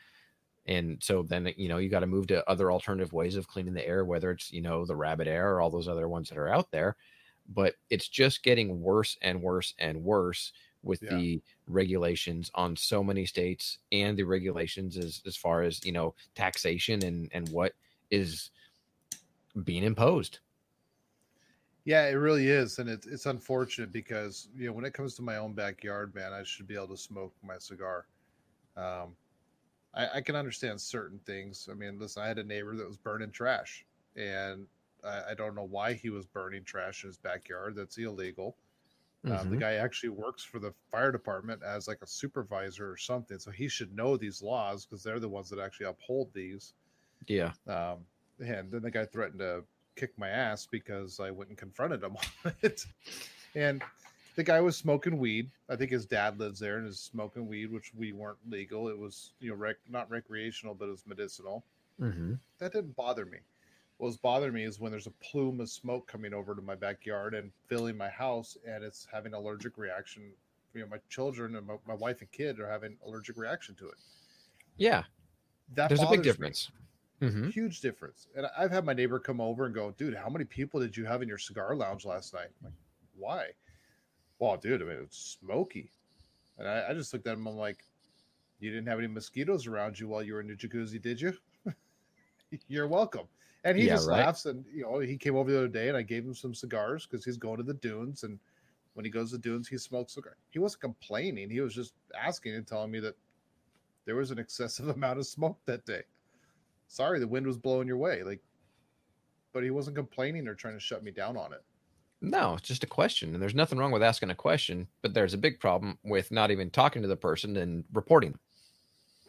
And so then you know you got to move to other alternative ways of cleaning the air, whether it's you know the rabbit air or all those other ones that are out there. But it's just getting worse and worse and worse with Yeah. the regulations on so many states and the regulations as as far as you know taxation and and what is being imposed. Yeah, it really is, and it's it's unfortunate because you know when it comes to my own backyard, man, I should be able to smoke my cigar. Um, I, I can understand certain things. I mean, listen, I had a neighbor that was burning trash, and I, I don't know why he was burning trash in his backyard. That's illegal. Um, the Mhm. guy actually works for the fire department as like a supervisor or something, so he should know these laws because they're the ones that actually uphold these. Yeah. Um, and then the guy threatened to kick my ass because I went and confronted him <laughs> on it. And the guy was smoking weed. I think his dad lives there and is smoking weed, which we weren't legal. It was, you know, rec- not recreational, but it was medicinal. hmm That didn't bother me. What was bothering me is when there's a plume of smoke coming over to my backyard and filling my house, and it's having allergic reaction. You know, my children and my, my wife and kid are having allergic reaction to it. Yeah. That There's a big difference. hmm huge difference. And I've had my neighbor come over and go, dude, how many people did you have in your cigar lounge last night? I'm like, why? Well, dude, I mean, it's smoky. And I, I just looked at him. I'm like, you didn't have any mosquitoes around you while you were in the jacuzzi, did you? <laughs> You're welcome. And he Yeah, just right. laughs. And you know, he came over the other day, and I gave him some cigars because he's going to the dunes. And when he goes to the dunes, he smokes cigar. He wasn't complaining. He was just asking and telling me that there was an excessive <laughs> amount of smoke that day. Sorry, the wind was blowing your way. Like, but he wasn't complaining or trying to shut me down on it. No, it's just a question. And there's nothing wrong with asking a question, but there's a big problem with not even talking to the person and reporting.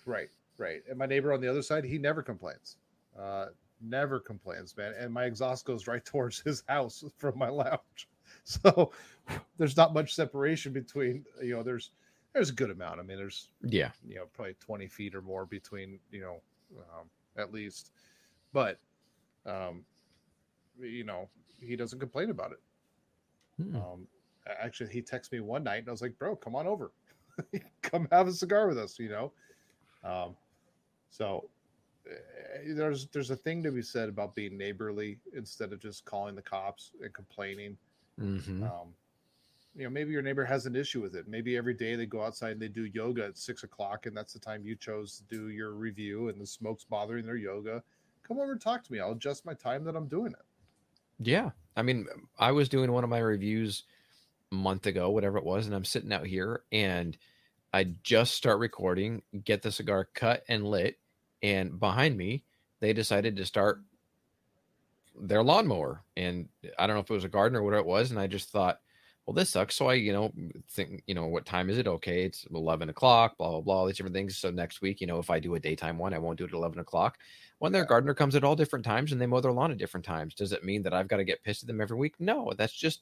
Right, right. And my neighbor on the other side, he never complains. Uh, never complains, man. And my exhaust goes right <laughs> towards his house from my lounge. <laughs> So there's not much separation between, you know, there's there's a good amount. I mean, there's Yeah. you know probably 20 feet or more between, you know, um, at least. But um, you know, he doesn't complain about it. Hmm. Um, actually, he texted me one night, and I was like, "Bro, come on over, <laughs> come have a cigar with us," you know. Um, so eh, there's there's a thing to be said about being neighborly instead of just calling the cops and complaining. Mhm. Um, you know, maybe your neighbor has an issue with it. Maybe every day they go outside and they do yoga at six o'clock, and that's the time you chose to do your review, and the smoke's bothering their yoga. Come over and talk to me. I'll adjust my time that I'm doing it. Yeah. I mean, I was doing one of my reviews a month ago, whatever it was, and I'm sitting out here and I just start recording, get the cigar cut and lit, and behind me, they decided to start their lawnmower. And I don't know if it was a garden or what it was, and I just thought, well, this sucks. So I, you know, think, you know, what time is it? Okay, it's 11 o'clock, blah, blah, blah, all these different things. So next week, you know, if I do a daytime one, I won't do it at 11 o'clock. When their gardener comes at all different times and they mow their lawn at different times, does it mean that I've got to get pissed at them every week? No, that's just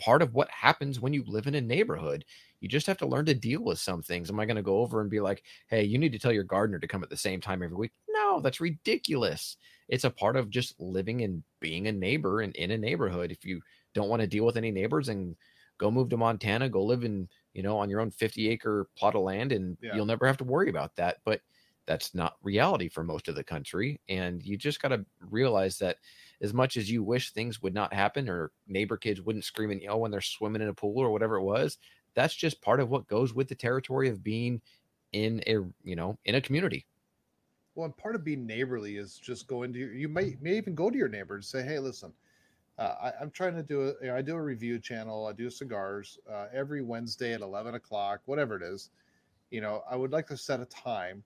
part of what happens when you live in a neighborhood. You just have to learn to deal with some things. Am I going to go over and be like, hey, you need to tell your gardener to come at the same time every week? No, that's ridiculous. It's a part of just living and being a neighbor and in a neighborhood. If you don't want to deal with any neighbors and go move to Montana, go live in, you know, on your own 50 acre plot of land and Yeah. you'll never have to worry about that. But that's not reality for most of the country. And you just got to realize that as much as you wish things would not happen or neighbor kids wouldn't scream and yell oh, when they're swimming in a pool or whatever it was, that's just part of what goes with the territory of being in a, you know, in a community. Well, and part of being neighborly is just going to you may may even go to your neighbor and say, "Hey, listen, uh, I, I'm trying to do a you know, I do a review channel. I do cigars uh, every Wednesday at 11 o'clock, whatever it is. You know, I would like to set a time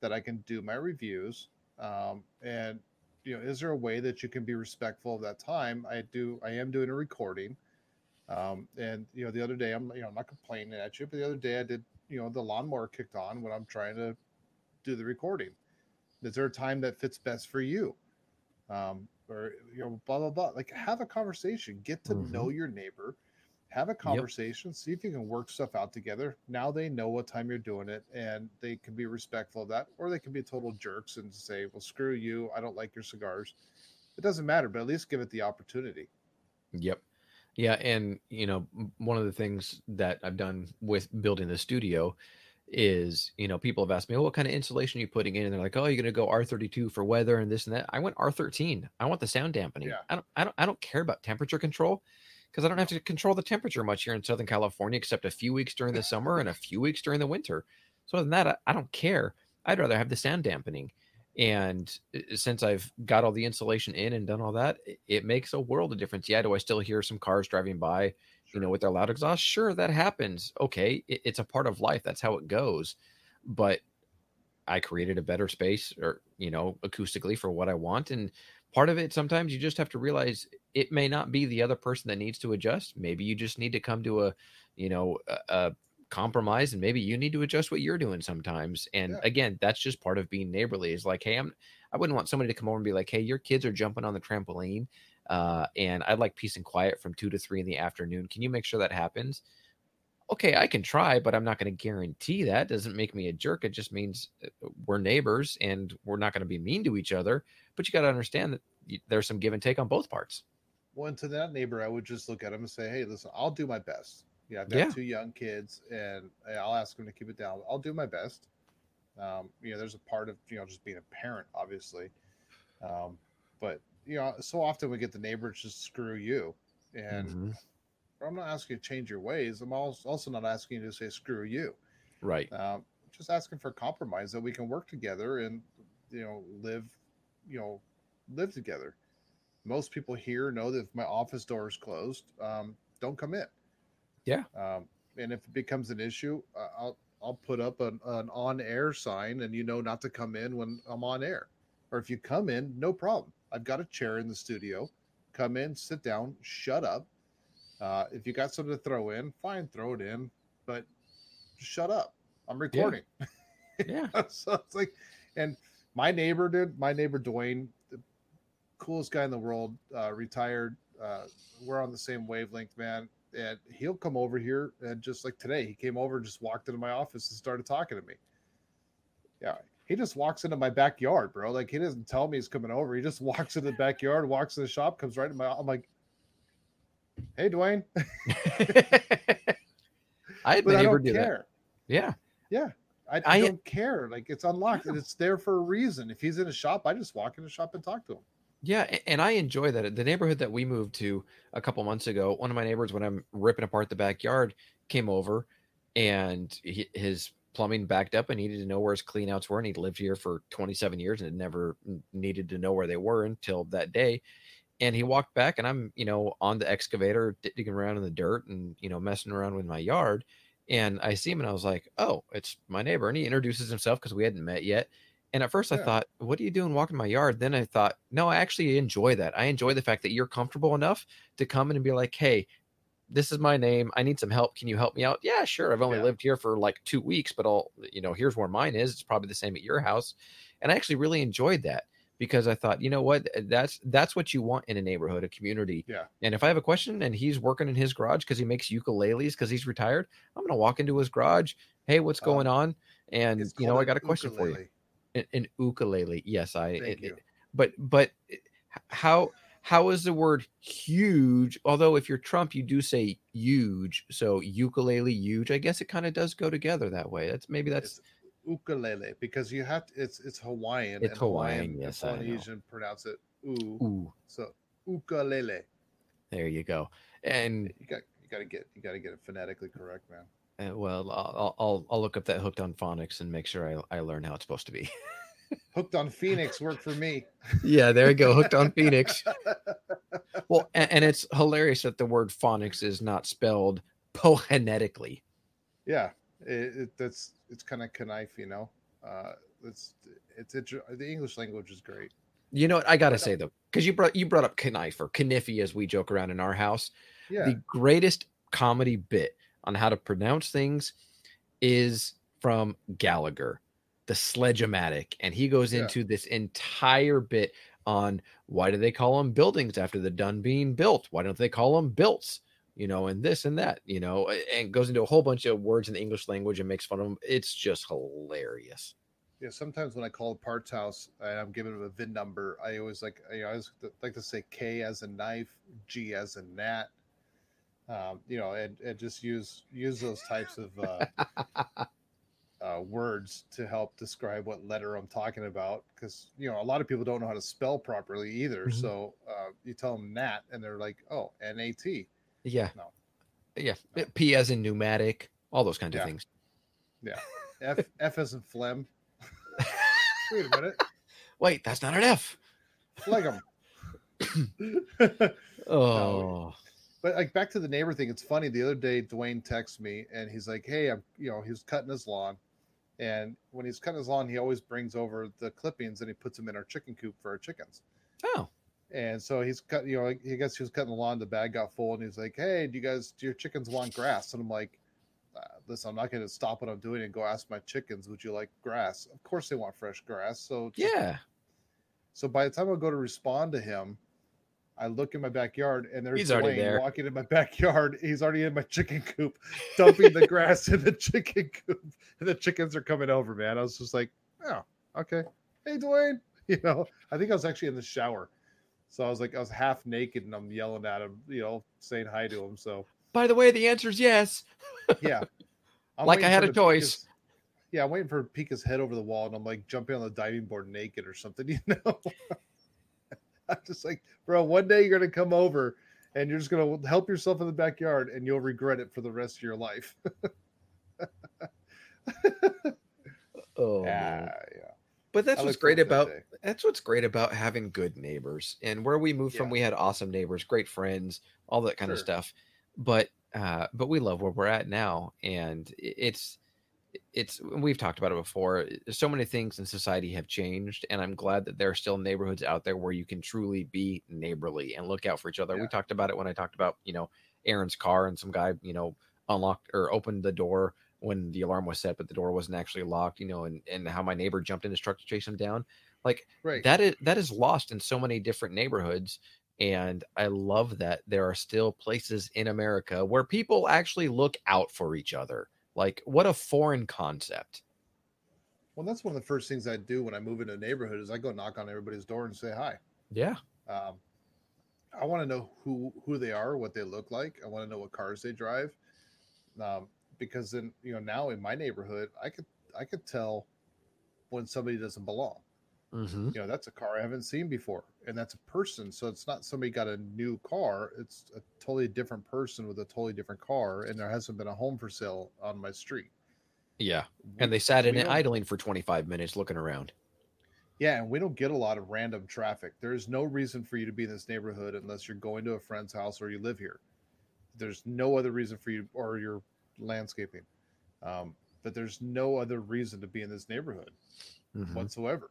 that I can do my reviews. Um, and you know, is there a way that you can be respectful of that time? I do. I am doing a recording. Um, and you know, the other day I'm you know I'm not complaining at you, but the other day I did you know the lawnmower kicked on when I'm trying to do the recording. Is there a time that fits best for you? Um, or you know, blah blah blah. Like have a conversation, get to Mhm. know your neighbor, have a conversation, see if you can work stuff out together. Now they know what time you're doing it, and they can be respectful of that, or they can be total jerks and say, "Well, screw you, I don't like your cigars." It doesn't matter, but at least give it the opportunity. Yep. Yeah, and you know, one of the things that I've done with building the studio is, you know, people have asked me, oh, what kind of insulation are you putting in? And they're like, oh, you're gonna go R32 for weather and this and that. I went R13. I want the sound dampening. Yeah. I don't I don't I don't care about temperature control because I don't have to control the temperature much here in Southern California, except a few weeks during the summer and a few weeks during the winter. So other than that, I, I don't care. I'd rather have the sound dampening. And uh, since I've got all the insulation in and done all that, it, it makes a world of difference. Yeah, do I still hear some cars driving by, you know, with their loud exhaust? Sure, that happens. Okay, it, it's a part of life. That's how it goes. But I created a better space, or you know, acoustically for what I want. And part of it, sometimes you just have to realize it may not be the other person that needs to adjust. Maybe you just need to come to a, you know, a, a compromise and maybe you need to adjust what you're doing sometimes and Yeah. again that's just part of being neighborly is like hey i'm i wouldn't want somebody to come over and be like hey your kids are jumping on the trampoline uh, and i'd like peace and quiet from two to three in the afternoon can you make sure that happens okay i can try but i'm not going to guarantee that doesn't make me a jerk it just means uh, we're neighbors and we're not going to be mean to each other but you got to understand that there's some give and take on both parts Well, and to that neighbor, I would just look at him and say, "Hey, listen, I'll do my best. Yeah, I've got Yeah. two young kids, and I'll ask them to keep it down. I'll do my best. Um, you know, there's a part of you know just being a parent, obviously, um, but you know, so often we get the neighbors just screw you, and Mhm. I'm not asking you to change your ways. I'm als- also not asking you to say screw you. right Um, just asking for compromise that we can work together and you know live, you know, live together. Most people here know that if my office door is closed, um, don't come in. Yeah. Um, and if it becomes an issue, uh, I'll I'll put up an, an on air sign, and you know not to come in when I'm on air. Or if you come in, no problem. I've got a chair in the studio. Come in, sit down, shut up. Uh, if you got something to throw in, fine, throw it in, but shut up. I'm recording. <laughs> Yeah. so it's like, and my neighbor did. My neighbor Dwayne, the coolest guy in the world, uh, retired. Uh, we're on the same wavelength, man. And he'll come over here and just like today, he came over and just walked into my office and started talking to me. Yeah, he just walks into my backyard, bro. Like he doesn't tell me he's coming over. He just <laughs> walks into the backyard, walks in the shop, comes right in my. I'm like, hey, Dwayne. <laughs> <laughs> I had But my I neighbor don't that. care. Yeah. Yeah. I, I, I- don't care. Like it's unlocked and it's there for a reason. If he's in a shop, I just walk in the shop and talk to him. Yeah, and I enjoy that. The neighborhood that we moved to a couple months ago, one of my neighbors, when I'm ripping apart the backyard, came over, and he, his plumbing backed up, and he needed to know where his cleanouts were. And he'd lived here for 27 years and had never needed to know where they were until that day. And he walked back, and I'm, you know, on the excavator digging around in the dirt and you know messing around with my yard. And I see him, and I was like, "Oh, it's my neighbor." And he introduces himself because we hadn't met yet. And at first I thought, what are you doing walking my yard? Then I thought, no, I actually enjoy that. I enjoy the fact that you're comfortable enough to come in and be like, hey, this is my name. I need some help. Can you help me out? Yeah, sure. I've only Yeah. lived here for like two weeks, but I'll, you know, here's where mine is. It's probably the same at your house. And I actually really enjoyed that because I thought, you know what, that's that's what you want in a neighborhood, a community. Yeah. And if I have a question and he's working in his garage because he makes ukuleles because he's retired, I'm gonna walk into his garage. Hey, what's Um, going on? And you know, I got a question for you ukulele. an, an ukulele yes i it- it- but but how how is the word huge although if you're trump you do say huge so ukulele huge i guess it kind of does go together that way that's maybe that's It's ukulele because you have to. It's it's Hawaiian. It's and Hawaiian, and yes, I know. Polynesian pronounce it oo. ooh So ukulele. there you go and You got you got to get you got to get it phonetically correct, man. uh, well I'll, I'll i'll look up that hooked on phonics and make sure i, I learn how it's supposed to be <laughs> Hooked on Phoenix worked for me. yeah there you go hooked on phoenix <laughs> well and, and it's hilarious that the word phonics is not spelled poetically yeah, it, it, that's it's kind of knife, you know. Uh, it's it's it, the English language is great. You know what? I gotta uh, say though, because you brought you brought up knife or kniffy as we joke around in our house. Yeah, The greatest comedy bit on how to pronounce things is from Gallagher, the sledge-o-matic, and he goes Yeah. into this entire bit on why do they call them buildings after they're done being built? Why don't they call them builts? You know, and this and that, you know, and goes into a whole bunch of words in the English language and makes fun of them. It's just hilarious. yeah. Sometimes when I call a parts house and I'm giving them a VIN number, I always like I always like to say K as a knife, G as a gnat. Um, you know, and, and just use use those types of uh, <laughs> uh, words to help describe what letter I'm talking about. Because you know, a lot of people don't know how to spell properly either. Mhm. So uh, you tell them Nat, and they're like, "Oh, N A T." Yeah. No. Yeah. No. P as in pneumatic, all those kinds Yeah. of things. Yeah. <laughs> F F as in phlegm. <laughs> Wait a minute, Wait, that's not an F. phlegm. <laughs> Oh, But like back to the neighbor thing, it's funny. The other day, Dwayne texts me and he's like, "Hey, I'm you know he's cutting his lawn, and when he's cutting his lawn, he always brings over the clippings and he puts them in our chicken coop for our chickens." oh, And so he's cut, you know, he guess he was cutting the lawn. The bag got full, and he's like, "Hey, do you guys, do your chickens want grass?" And I'm like, uh, "Listen, I'm not going to stop what I'm doing and go ask my chickens, would you like grass?" Of course, they want fresh grass. So just- yeah. So by the time I go to respond to him, I look in my backyard, and there's He's Dwayne there. walking in my <laughs> backyard. He's already in my chicken coop, dumping the grass in the <laughs> chicken coop, and the chickens are coming over. Man, I was just like, "Oh, okay, hey Dwayne." <laughs> You know, I think I was actually in the shower. So I was like, I was half naked and I'm yelling at him, you know, saying hi to him. So By the way, the answer is yes. yeah, I'm Like I had a choice. yeah, I'm waiting for him to peek his head over the wall, and I'm like jumping on the diving board naked or something. You know, <laughs> I'm just like, bro, one day you're gonna come over and you're just gonna help yourself in the backyard, and you'll regret it for the rest of your life. <laughs> Oh, yeah, yeah. but that's I what's great forward to that about that's what's great about having good neighbors. And where we moved from, we had awesome neighbors, great friends, all that kind of stuff. But uh, but we love where we're at now, and it's it's we've talked about it before. Eh, so many things in society have changed, and I'm glad that there are still neighborhoods out there where you can truly be neighborly and look out for each other. We talked about it when I talked about you know Aaron's car and some guy you know unlocked or opened the door when the alarm was set, but the door wasn't actually locked. You know, and and how my neighbor jumped in his truck to chase him down. Like Right. that is that is lost in so many different neighborhoods and i love that there are still places in america where people actually look out for each other like what a foreign concept well, that's one of the first things I do when I move into a neighborhood is I go knock on everybody's door and say hi. yeah Um, I want to know who who they are, what they look like. I want to know what cars they drive, um, because then you know now in my neighborhood, I could I could tell when somebody doesn't belong. Mm-hmm. You know, that's a car I haven't seen before, and that's a person. So it's not somebody got a new car; it's a totally different person with a totally different car, and there hasn't been a home for sale on my street. yeah and they sat in it idling for 25 minutes looking around Yeah, and we don't get a lot of random traffic. There's no reason for you to be in this neighborhood unless you're going to a friend's house or you live here. There's no other reason for you, or you're landscaping. Um, but there's no other reason to be in this neighborhood Mhm. whatsoever.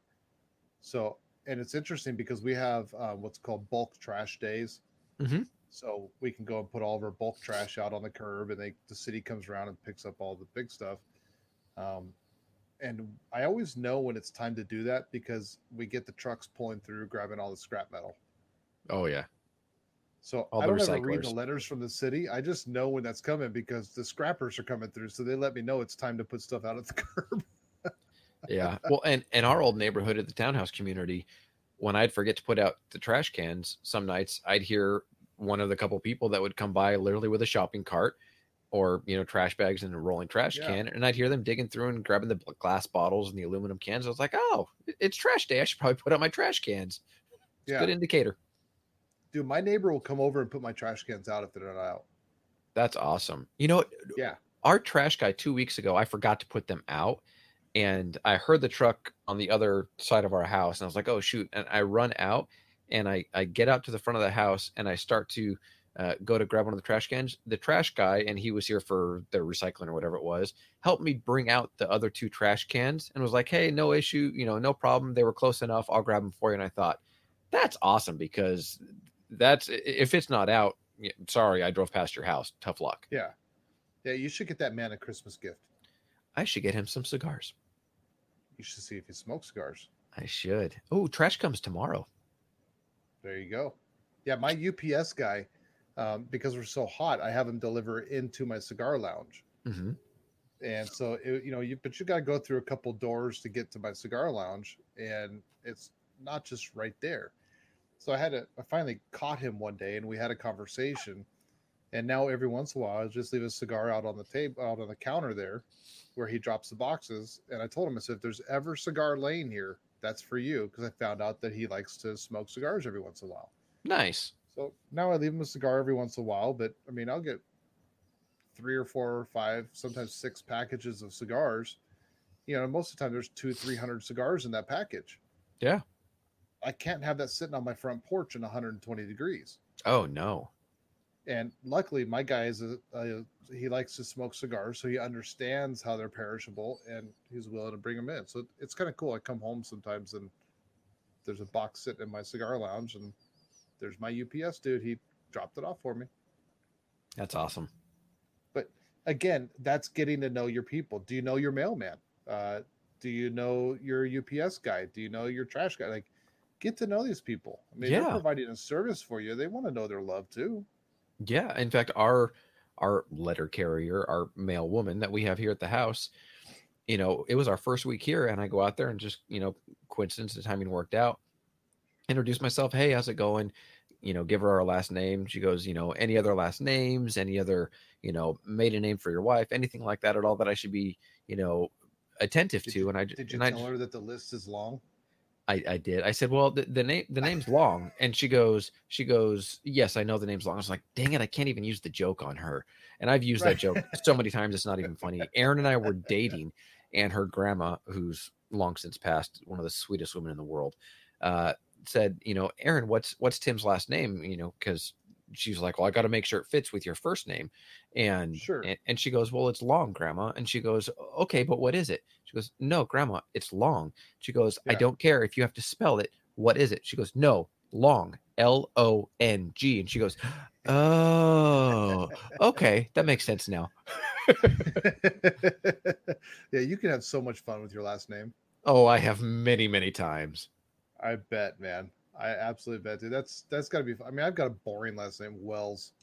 So, and it's interesting because we have uh, what's called bulk trash days. Mhm. So we can go and put all of our bulk trash out on the curb, and they the city comes around and picks up all the big stuff. Um, and I always know when it's time to do that because we get the trucks pulling through, grabbing all the scrap metal. oh yeah So All I don't ever read the letters from the city. I just know when that's coming because the scrappers are coming through. So they let me know it's time to put stuff out at the <laughs> curb. Yeah well and and our old neighborhood at the townhouse community when i'd forget to put out the trash cans some nights i'd hear one of the couple people that would come by literally with a shopping cart or you know trash bags and a rolling trash Yeah. can and i'd hear them digging through and grabbing the glass bottles and the aluminum cans i was like oh it's trash day i should probably put out my trash cans it's a Yeah. good indicator Dude, my neighbor will come over and put my trash cans out if they're not out. that's awesome you know Yeah. our trash guy two weeks ago, I forgot to put them out. And I heard the truck on the other side of our house. And I was like, oh, shoot. And I run out and I, I get out to the front of the house and I start to uh, go to grab one of the trash cans. The trash guy, and he was here for the recycling or whatever it was, helped me bring out the other two trash cans and was like, hey, no issue. You know, no problem. They were close enough. I'll grab them for you. And I thought, that's awesome because that's if it's not out, sorry, I drove past your house. Tough luck. Yeah. Yeah, you should get that man a Christmas gift. I should get him some cigars. You should see if he smokes cigars. I should. Oh, trash comes tomorrow. There you go. Yeah, my UPS guy, um, because we're so hot, I have him deliver into my cigar lounge. hmm And so, it, you know, you but you got to go through a couple doors to get to my cigar lounge, and it's not just right there. So I had to. I finally caught him one day, and we had a conversation. And now every once in a while, I just leave a cigar out on the table, out on the counter there, where he drops the boxes. And I told him, I said, if there's ever cigar laying here, that's for you, because I found out that he likes to smoke cigars every once in a while. Nice. So now I leave him a cigar every once in a while, but I mean, I'll get three or four or five, sometimes six packages of cigars. You know, most of the time there's two, three hundred cigars in that package. Yeah. I can't have that sitting on my front porch in 120 degrees. Oh no. And luckily, my guy is a, a he likes to smoke cigars, so he understands how they're perishable, and he's willing to bring them in. So it's kind of cool. I come home sometimes and there's a box sitting in my cigar lounge, and there's my UPS dude. He dropped it off for me. That's awesome. But again, that's getting to know your people. Do you know your mailman? Uh, do you know your UPS guy? Do you know your trash guy? Like, get to know these people. I mean, Yeah. they're providing a service for you. They want to know their love too. Yeah. In fact, our our letter carrier, our mail woman that we have here at the house, you know, it was our first week here, and I go out there and just, you know, coincidence, the timing worked out. Introduce myself. Hey, how's it going? You know, give her our last name. She goes, you know, any other last names, any other, you know, maiden name for your wife, anything like that at all that I should be, you know, attentive Did to. you- and I Did you and I, tell her that the list is long? I, I did. I said, "Well, the, the name the name's long," and she goes, "She goes, yes, I know the name's long." I was like, "Dang it, I can't even use the joke on her." And I've used Right. that joke so many times, it's not even funny. Aaron and I were dating, and her grandma, who's long since passed, one of the sweetest women in the world, uh, said, you know, Aaron, what's what's Tim's last name? You know, because she's like, well, I got to make sure it fits with your first name, and Sure. and, and she goes, well, it's long, Grandma, and she goes, okay, but what is it? She goes, no, Grandma, it's long. She goes, I don't care if you have to spell it. What is it? She goes, no, long, L O N G, and she goes, oh, okay, that makes sense now. <laughs> yeah, you can have so much fun with your last name. Oh, I have many, many times. I bet, man. I absolutely bet, dude. That's that's got to be. I mean, I've got a boring last name, Wells.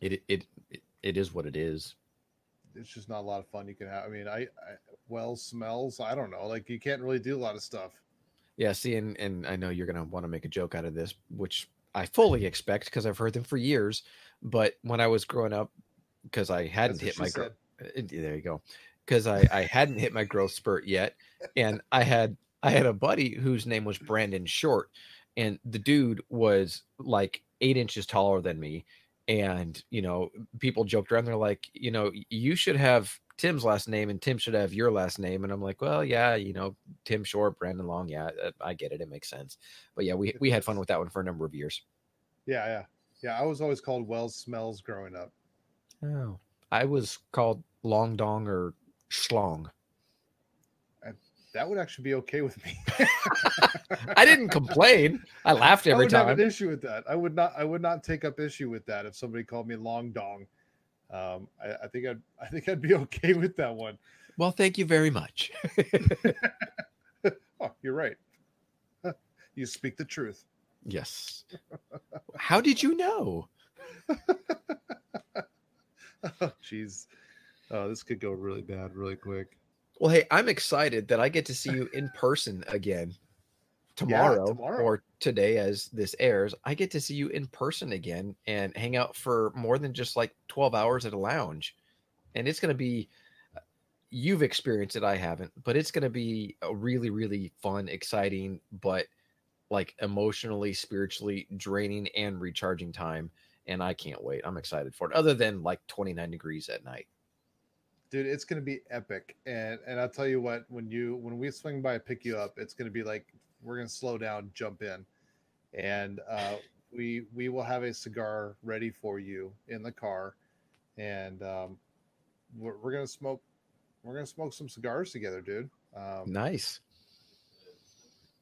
It it it, it is what it is. It's just not a lot of fun you can have. I mean, I, I Wells smells. I don't know. Like you can't really do a lot of stuff. Yeah, see, and, and I know you're gonna want to make a joke out of this, which I fully expect because I've heard them for years. But when I was growing up, because I hadn't hit my she growth, uh, there you go, because I I hadn't hit my growth spurt yet, and I had I had a buddy whose name was Brandon Short, and the dude was like eight inches taller than me, and you know people joked around. They're like, you know, you should have Tim's last name, and Tim should have your last name. And I'm like, well, yeah, you know, Tim Short, Brandon Long, yeah, uh, I get it, it makes sense. But yeah, we we had fun with that one for a number of years. Yeah, yeah, yeah. I was always called Wells Smells growing up. Oh, I was called Long Dong or Schlong. That would actually be okay with me. I didn't complain. I laughed I every have time. an issue with that. I would not. I would not take up issue with that if somebody called me Long Dong. Um, I, I think I'd. I think I'd be <laughs> okay with that one. Well, thank you very much. <laughs> Oh, you're right. <laughs> you speak the truth. yes. How did you know? Oh, Jeez. Oh, this could go really bad really quick. Well, hey, I'm excited that I get to see you in person again tomorrow, tomorrow. or today as this airs. I get to see you in person again and hang out for more than just like 12 hours at a lounge. And it's going to be uh, you've experienced it, I haven't, but it's going to be a really really fun, exciting, but like emotionally, spiritually draining and recharging time and I can't wait. I'm excited for it. Other than like 29 degrees at night. Dude it's gonna be epic and and i'll tell you what when you when we swing by pick you up it's gonna be like we're gonna slow down jump in and uh we we will have a cigar ready for you in the car and um we're, we're gonna smoke we're gonna smoke some cigars together dude um Nice.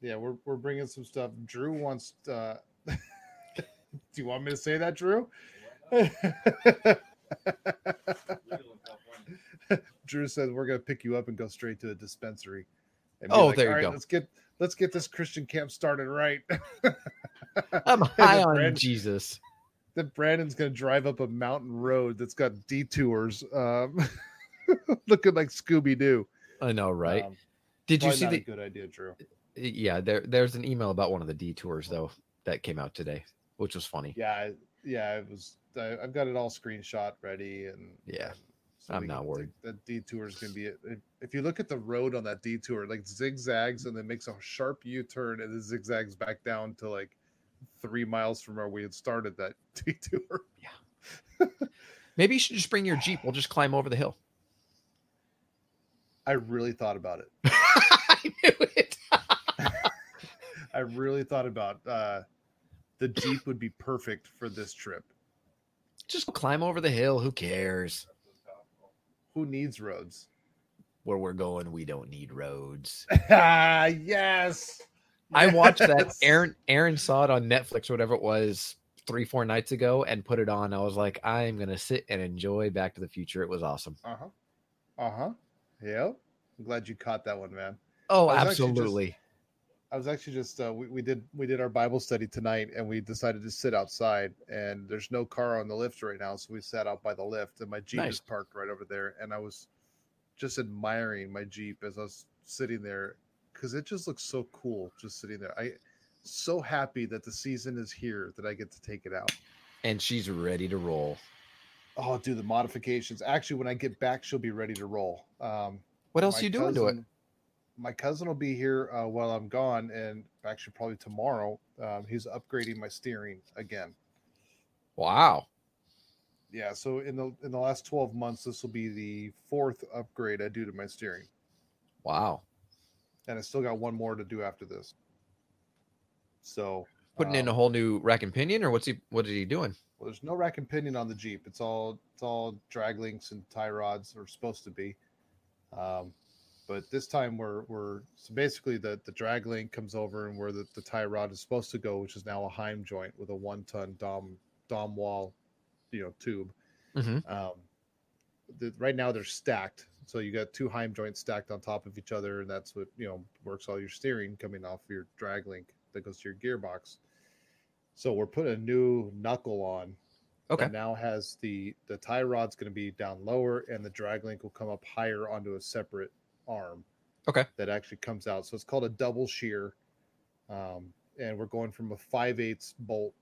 yeah we're, we're bringing some stuff drew wants uh <laughs> do you want me to say that drew Legal in California. Drew says we're gonna pick you up and go straight to a dispensary. And Oh, like, there you "All right, go." Let's get let's get this Christian camp started right. <laughs> I'm high on Brand- Jesus. then Brandon's gonna drive up a mountain road that's got detours, um, <laughs> looking like Scooby Doo. I know, right? Um, Did you see not the? a good idea, Drew? Yeah, there. There's an email about one of the detours though that came out today, which was funny. Yeah, yeah. It was. I, I've got it all screenshot ready, and Yeah, so I'm not worried. That detour is gonna be. If, if you look at the road on that detour, like zigzags and then makes a sharp U-turn and then zigzags back down to like three miles from where we had started that <laughs> detour. Yeah. Maybe you should just bring your jeep. We'll just climb over the hill. I really thought about it. <laughs> I knew it. <laughs> I really thought about uh the Jeep would be perfect for this trip. just climb over the hill. Who cares? Who needs roads? Where we're going, we don't need roads. ah, <laughs> yes. I watched that. Aaron Aaron saw it on Netflix or whatever it was three four nights ago and put it on. I was like, I'm gonna sit and enjoy Back to the Future. It was awesome. Uh-huh. Uh-huh. Yeah. I'm glad you caught that one, man. Oh, actually just- absolutely. I was actually just uh, we, we did we did our Bible study tonight and we decided to sit outside and there's no car on the lift right now, so we sat out by the lift and my Jeep Nice. is parked right over there and I was just admiring my Jeep as I was sitting there because it just looks so cool just sitting there. I so happy that the season is here that I get to take it out. And she's ready to roll. Oh, do the modifications. Actually, when I get back, she'll be ready to roll. Um, What else are you doing to it? My cousin will be here uh, while I'm gone, and actually probably tomorrow. Um, he's upgrading my steering again. Wow. Yeah, so in the in the last 12 months, this will be the fourth upgrade I do to my steering. Wow. and I still got one more to do after this. So Putting in um, a whole new rack and pinion, or what's he? What is he doing? Well, there's no rack and pinion on the Jeep. It's all it's all drag links and tie rods, or supposed to be. Um, but this time we're we're so basically the the drag link comes over and where the, the tie rod is supposed to go, which is now a Heim joint with a one ton dom dom wall, you know, tube. Mhm. Um, the, right now they're stacked, so you got two Heim joints stacked on top of each other, and that's what you know works all your steering coming off your drag link that goes to your gearbox. So we're putting a new knuckle on Okay. now has the the tie rod's going to be down lower and the drag link will come up higher onto a separate arm Okay. that actually comes out. So it's called a double shear. Um, and we're going from a 5 eighths bolt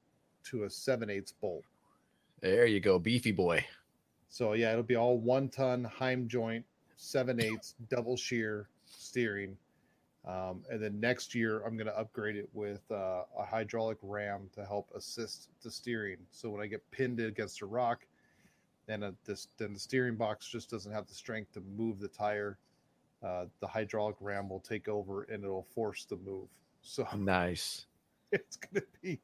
to a 7 eighths bolt. There you go, beefy boy. so yeah it'll be all one ton heim joint 7 eighths double shear steering. Um, and then next year i'm going to upgrade it with uh, a hydraulic ram to help assist the steering. So when i get pinned against a rock then uh, this then the steering box just doesn't have the strength to move the tire uh, the hydraulic ram will take over and it'll force the move <laughs> so Nice. <laughs> it's gonna be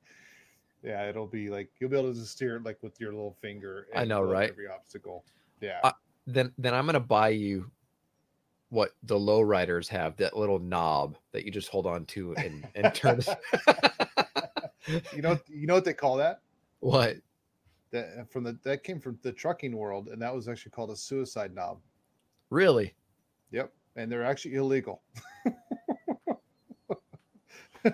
yeah it'll be like you'll be able to steer it like with your little finger I know, right? every obstacle yeah I- Then then I'm gonna buy you what the lowriders have that little knob that you just hold on to and and turn. <laughs> you know you know what they call that what? that from the that came from the trucking world and that was actually called a suicide knob Really? yep and they're actually illegal <laughs>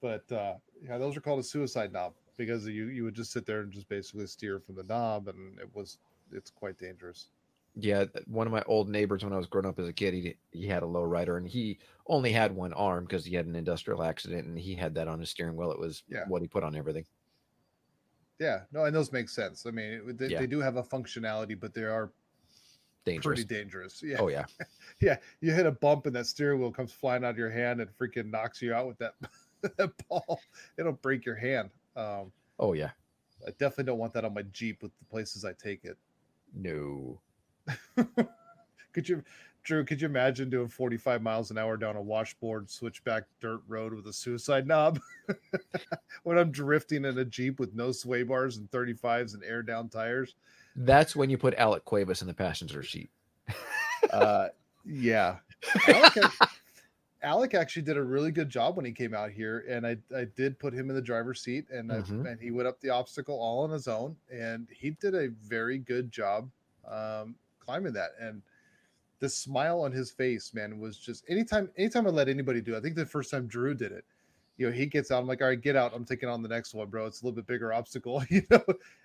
but uh yeah those are called a suicide knob because you you would just sit there and just basically steer from the knob and it was it's quite dangerous Yeah, one of my old neighbors when I was growing up as a kid, he he had a lowrider and he only had one arm because he had an industrial accident and he had that on his steering wheel. It was Yeah. what he put on everything. yeah no and those make sense i mean they, Yeah. they do have a functionality but they are Dangerous. pretty dangerous yeah Oh yeah. <laughs> yeah you hit a bump and that steering wheel comes flying out of your hand and freaking knocks you out with that, <laughs> that ball it'll break your hand um Oh yeah. i definitely don't want that on my jeep with the places i take it No. <laughs> could you drew could you imagine doing 45 miles an hour down a washboard switchback dirt road with a suicide knob when i'm drifting in a jeep with no sway bars and 35s and air down tires That's when you put Alec Cuevas in the passenger seat. <laughs> uh yeah Alec, ac- <laughs> Alec actually did a really good job when he came out here and i i did put him in the driver's seat and I, Mhm. and he went up the obstacle all on his own and he did a very good job um climbing that and the smile on his face man was just anytime anytime i let anybody do it, i think the first time drew did it you know he gets out i'm like all right get out i'm taking on the next one bro it's a little bit bigger obstacle <laughs> you know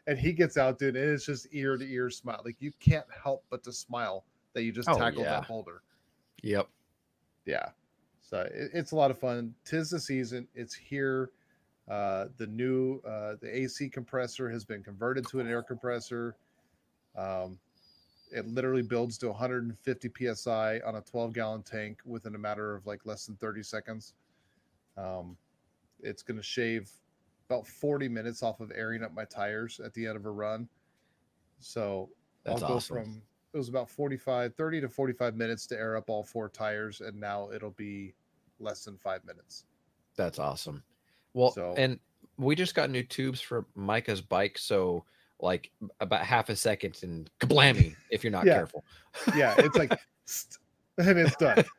and he gets out dude and it's just ear to ear smile like you can't help but to smile that you just Oh, tackled yeah. that boulder Yep. yeah so it, it's a lot of fun tis the season it's here uh the new uh the ac compressor has been converted to an air compressor um it literally builds to 150 psi on a 12 gallon tank within a matter of like less than 30 seconds um it's going to shave about 40 minutes off of airing up my tires at the end of a run so That's I'll go awesome. from it was about 45 30 to 45 minutes to air up all four tires and now it'll be less than 5 minutes. That's awesome. Well, So- and we just got new tubes for Micah's bike, so like about half a second and kablammy if you're not Yeah. careful. Yeah, it's like <laughs> and it's done. <laughs>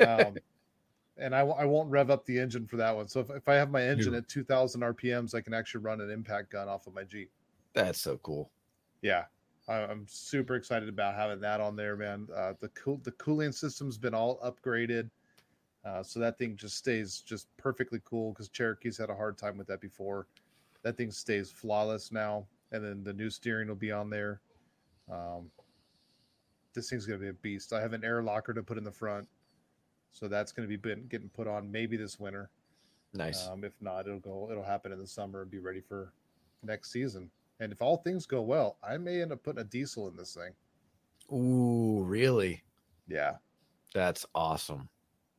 Um, and I, w- I won't rev up the engine for that one. So if, if I have my engine No. at 2000 RPMs, I can actually run an impact gun off of my Jeep. That's so cool. Yeah, I, I'm super excited about having that on there, man. Uh, the cool the cooling system's been all upgraded, uh, so that thing just stays just perfectly cool. Because Cherokee's had a hard time with that before. That thing stays flawless now, and then the new steering will be on there. Um, this thing's gonna be a beast. I have an air locker to put in the front, so that's gonna be been, getting put on maybe this winter. Nice. Um, if not, it'll go. It'll happen in the summer and be ready for next season. And if all things go well, I may end up putting a diesel in this thing. Ooh, really? Yeah, That's awesome.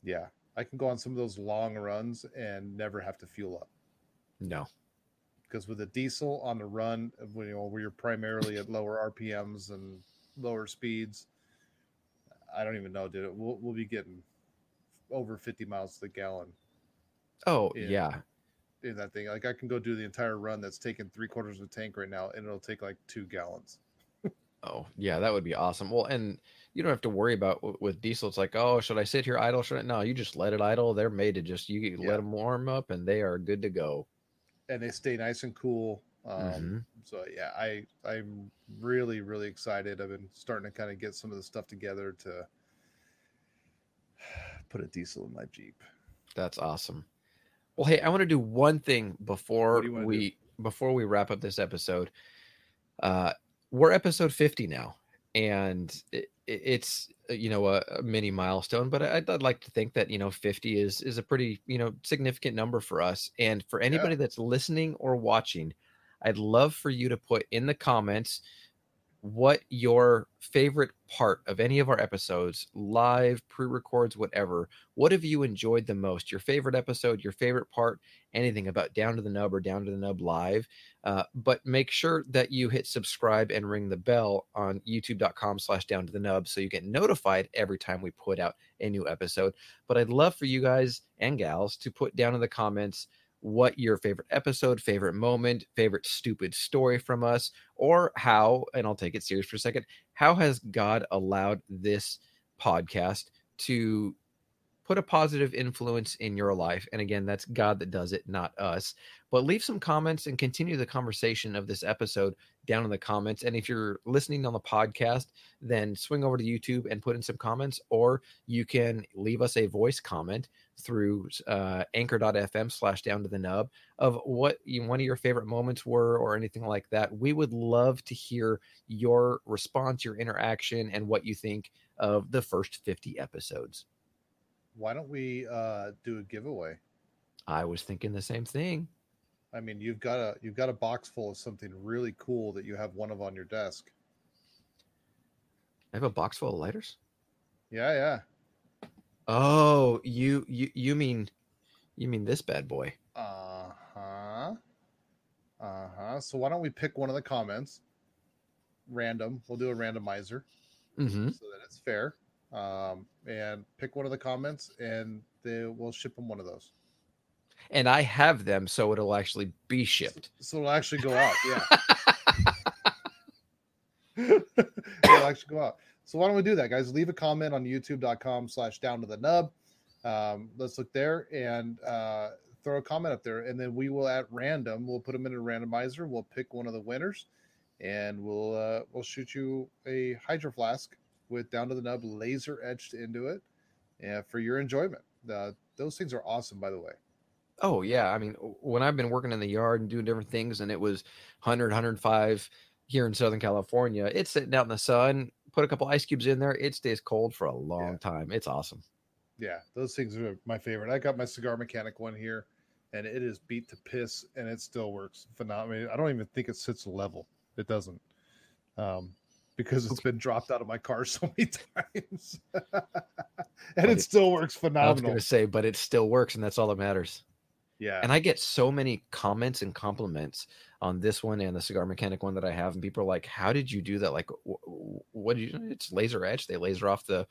yeah. I can go on some of those long runs and never have to fuel up No. because with a diesel on the run, when, you know, where you're primarily at lower RPMs and lower speeds, I don't even know, dude. We'll we'll be getting over 50 miles to the gallon Oh Yeah. yeah. in that thing. Like I can go do the entire run that's taking three quarters of a tank right now, and it'll take like two gallons. <laughs> Oh yeah, that would be awesome. Well, and you don't have to worry about with diesel. It's like, oh, should I sit here idle? Should I? No, you just let it idle. They're made to just you Yeah. let them warm up, and they are good to go. And they stay nice and cool. Um, Mhm. So yeah, I I'm really really excited. I've been starting to kind of get some of the stuff together to put a diesel in my Jeep. That's awesome. Well, hey, I want to do one thing before What do you wanna do? we before we wrap up this episode. Uh, we're episode fifty now, and it, it- it's you know a, a mini milestone. But I'd, I'd like to think that you know fifty is is a pretty you know significant number for us, and for anybody that's listening or watching. I'd love for you to put in the comments what your favorite part of any of our episodes, live, pre records, whatever. What have you enjoyed the most? Your favorite episode, your favorite part, anything about Down to the Nub or Down to the Nub Live. Uh, but make sure that you hit subscribe and ring the bell on youtube.com slash down to the nub so you get notified every time we put out a new episode. But I'd love for you guys and gals to put down in the comments what your favorite episode, favorite moment, favorite stupid story from us, or how, and I'll take it serious for a second, how has God allowed this podcast to put a positive influence in your life? And again, that's God that does it, not us. But leave some comments and continue the conversation of this episode down in the comments. And if you're listening on the podcast, then swing over to YouTube and put in some comments, or you can leave us a voice comment through uh, anchor.fm slash down to the nub of what you, one of your favorite moments were or anything like that. We would love to hear your response, your interaction, and what you think of the first 50 episodes. Why don't we uh, do a giveaway? I was thinking the same thing. I mean, you've got a you've got a box full of something really cool that you have one of on your desk. I have a box full of lighters. Yeah, yeah. Oh, you you you mean you mean this bad boy? Uh huh. Uh huh. So why don't we pick one of the comments? Random. We'll do a randomizer Mm-hmm. so that it's fair. Um, and pick one of the comments, and they will ship them one of those. And I have them, so it'll actually be shipped. So it'll actually go out. Yeah. <laughs> <laughs> it'll actually go out. So why don't we do that, guys? Leave a comment on youtube.com slash down to the nub. Um, let's look there and uh, throw a comment up there. And then we will at random, we'll put them in a randomizer. We'll pick one of the winners and we'll uh, we'll shoot you a hydro flask with down to the nub laser etched into it and for your enjoyment. Uh, those things are awesome, by the way. Oh yeah, I mean, when I've been working in the yard and doing different things, and it was 100, 105 here in Southern California, it's sitting out in the sun. Put a couple ice cubes in there, it stays cold for a long Yeah. time. It's awesome. Yeah, those things are my favorite. I got my cigar mechanic one here, and it is beat to piss, and it still works phenomenally. I don't even think it sits level. It doesn't, um, because it's been dropped out of my car <laughs> so many times, <laughs> and it it- still works phenomenal. I was going to say, but it still works, and that's all that matters. Yeah, And I get so many comments and compliments on this one and the cigar mechanic one that I have, and people are like, "How did you do that? Like, wh- wh- what did you? It's laser etched. They laser off the,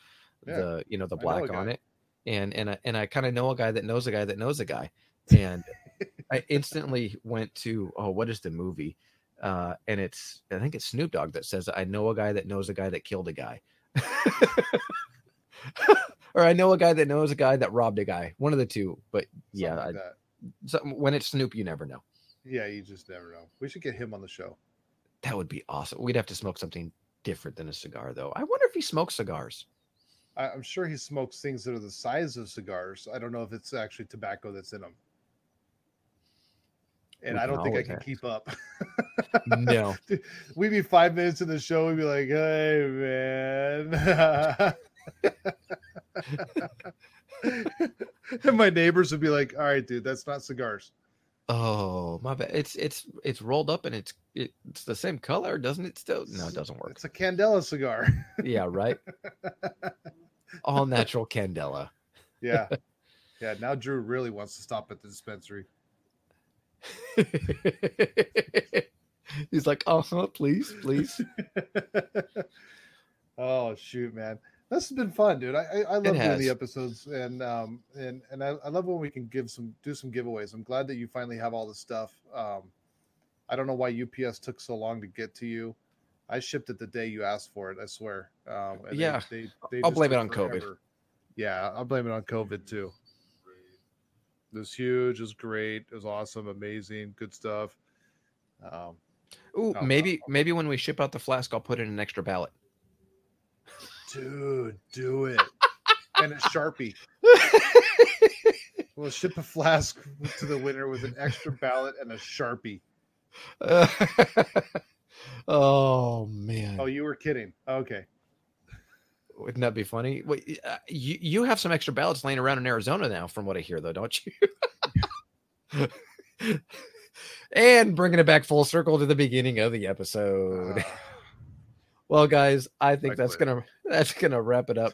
Yeah. the you know the I know black on it, and and I, and I kind of know a guy that knows a guy that knows a guy, and <laughs> I instantly went to oh, what is the movie? Uh, and it's I think it's Snoop Dogg that says I know a guy that knows a guy that killed a guy. <laughs> or I know a guy that knows a guy that robbed a guy. One of the two, but yeah, Something I, so when it's Snoop, you never know. yeah, you just never know. We should get him on the show. That would be awesome. We'd have to smoke something different than a cigar, though. I wonder if he smokes cigars. I, I'm sure he smokes things that are the size of cigars. I don't know if it's actually tobacco that's in them. And I don't think I can ask. keep up. No, <laughs> We'd be five minutes in the show. We'd be like, "Hey, man," <laughs> and my neighbors would be like, "All right, dude, that's not cigars." oh my bad. It's it's it's rolled up and it's it's the same color, doesn't it? Still, no, it doesn't work. It's a Candela cigar. Yeah, right. <laughs> All natural Candela. yeah, yeah. Now Drew really wants to stop at the dispensary. <laughs> He's like, uh huh, please, please. <laughs> Oh shoot, man. This has been fun, dude. I I, I love doing the episodes and um and and I, I love when we can give some do some giveaways. I'm glad that you finally have all the stuff. Um I don't know why UPS took so long to get to you. I shipped it the day you asked for it, I swear. Um and they- Yeah. they, they I'll blame it on COVID. Yeah, I'll blame it on COVID too. It was huge, it was great, it was awesome, amazing, good stuff. Um Ooh, Oh, maybe maybe when we ship out the flask, I'll put in an extra ballot. Dude, do it. and a Sharpie. <laughs> We'll ship a flask to the winner with an extra ballot and a Sharpie. <laughs> oh man, Oh, you were kidding. Okay. Wouldn't that be funny? Wait, uh, you you have some extra ballots laying around in Arizona now, from what I hear, though, don't you? <laughs> and bringing it back full circle to the beginning of the episode. Ah, <laughs> Well, guys, I think I that's quit. gonna that's gonna wrap it up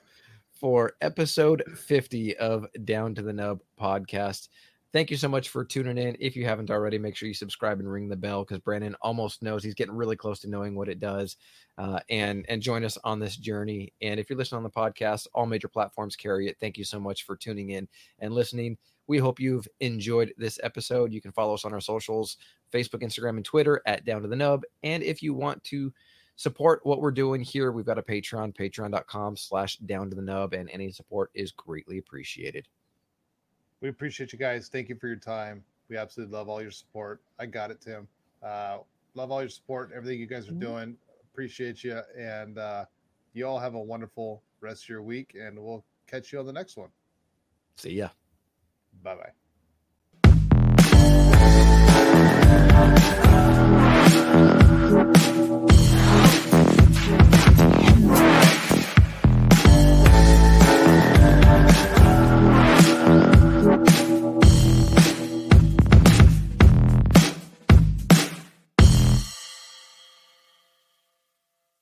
for episode 50 of Down to the Nub podcast. Thank you so much for tuning in. If you haven't already, make sure you subscribe and ring the bell because Brandon almost knows he's getting really close to knowing what it does. Uh, and and join us on this journey. And if you're listening on the podcast, all major platforms carry it. Thank you so much for tuning in and listening. We hope you've enjoyed this episode. You can follow us on our socials Facebook, Instagram, and Twitter at Down to the Nub. And if you want to support what we're doing here, we've got a Patreon, patreon.com slash down to the nub, and any support is greatly appreciated. We appreciate you guys. Thank you for your time. We absolutely love all your support. I got it, Tim. Uh, love all your support, everything you guys are doing. Appreciate you. And uh, you all have a wonderful rest of your week, and we'll catch you on the next one. See ya. Bye bye.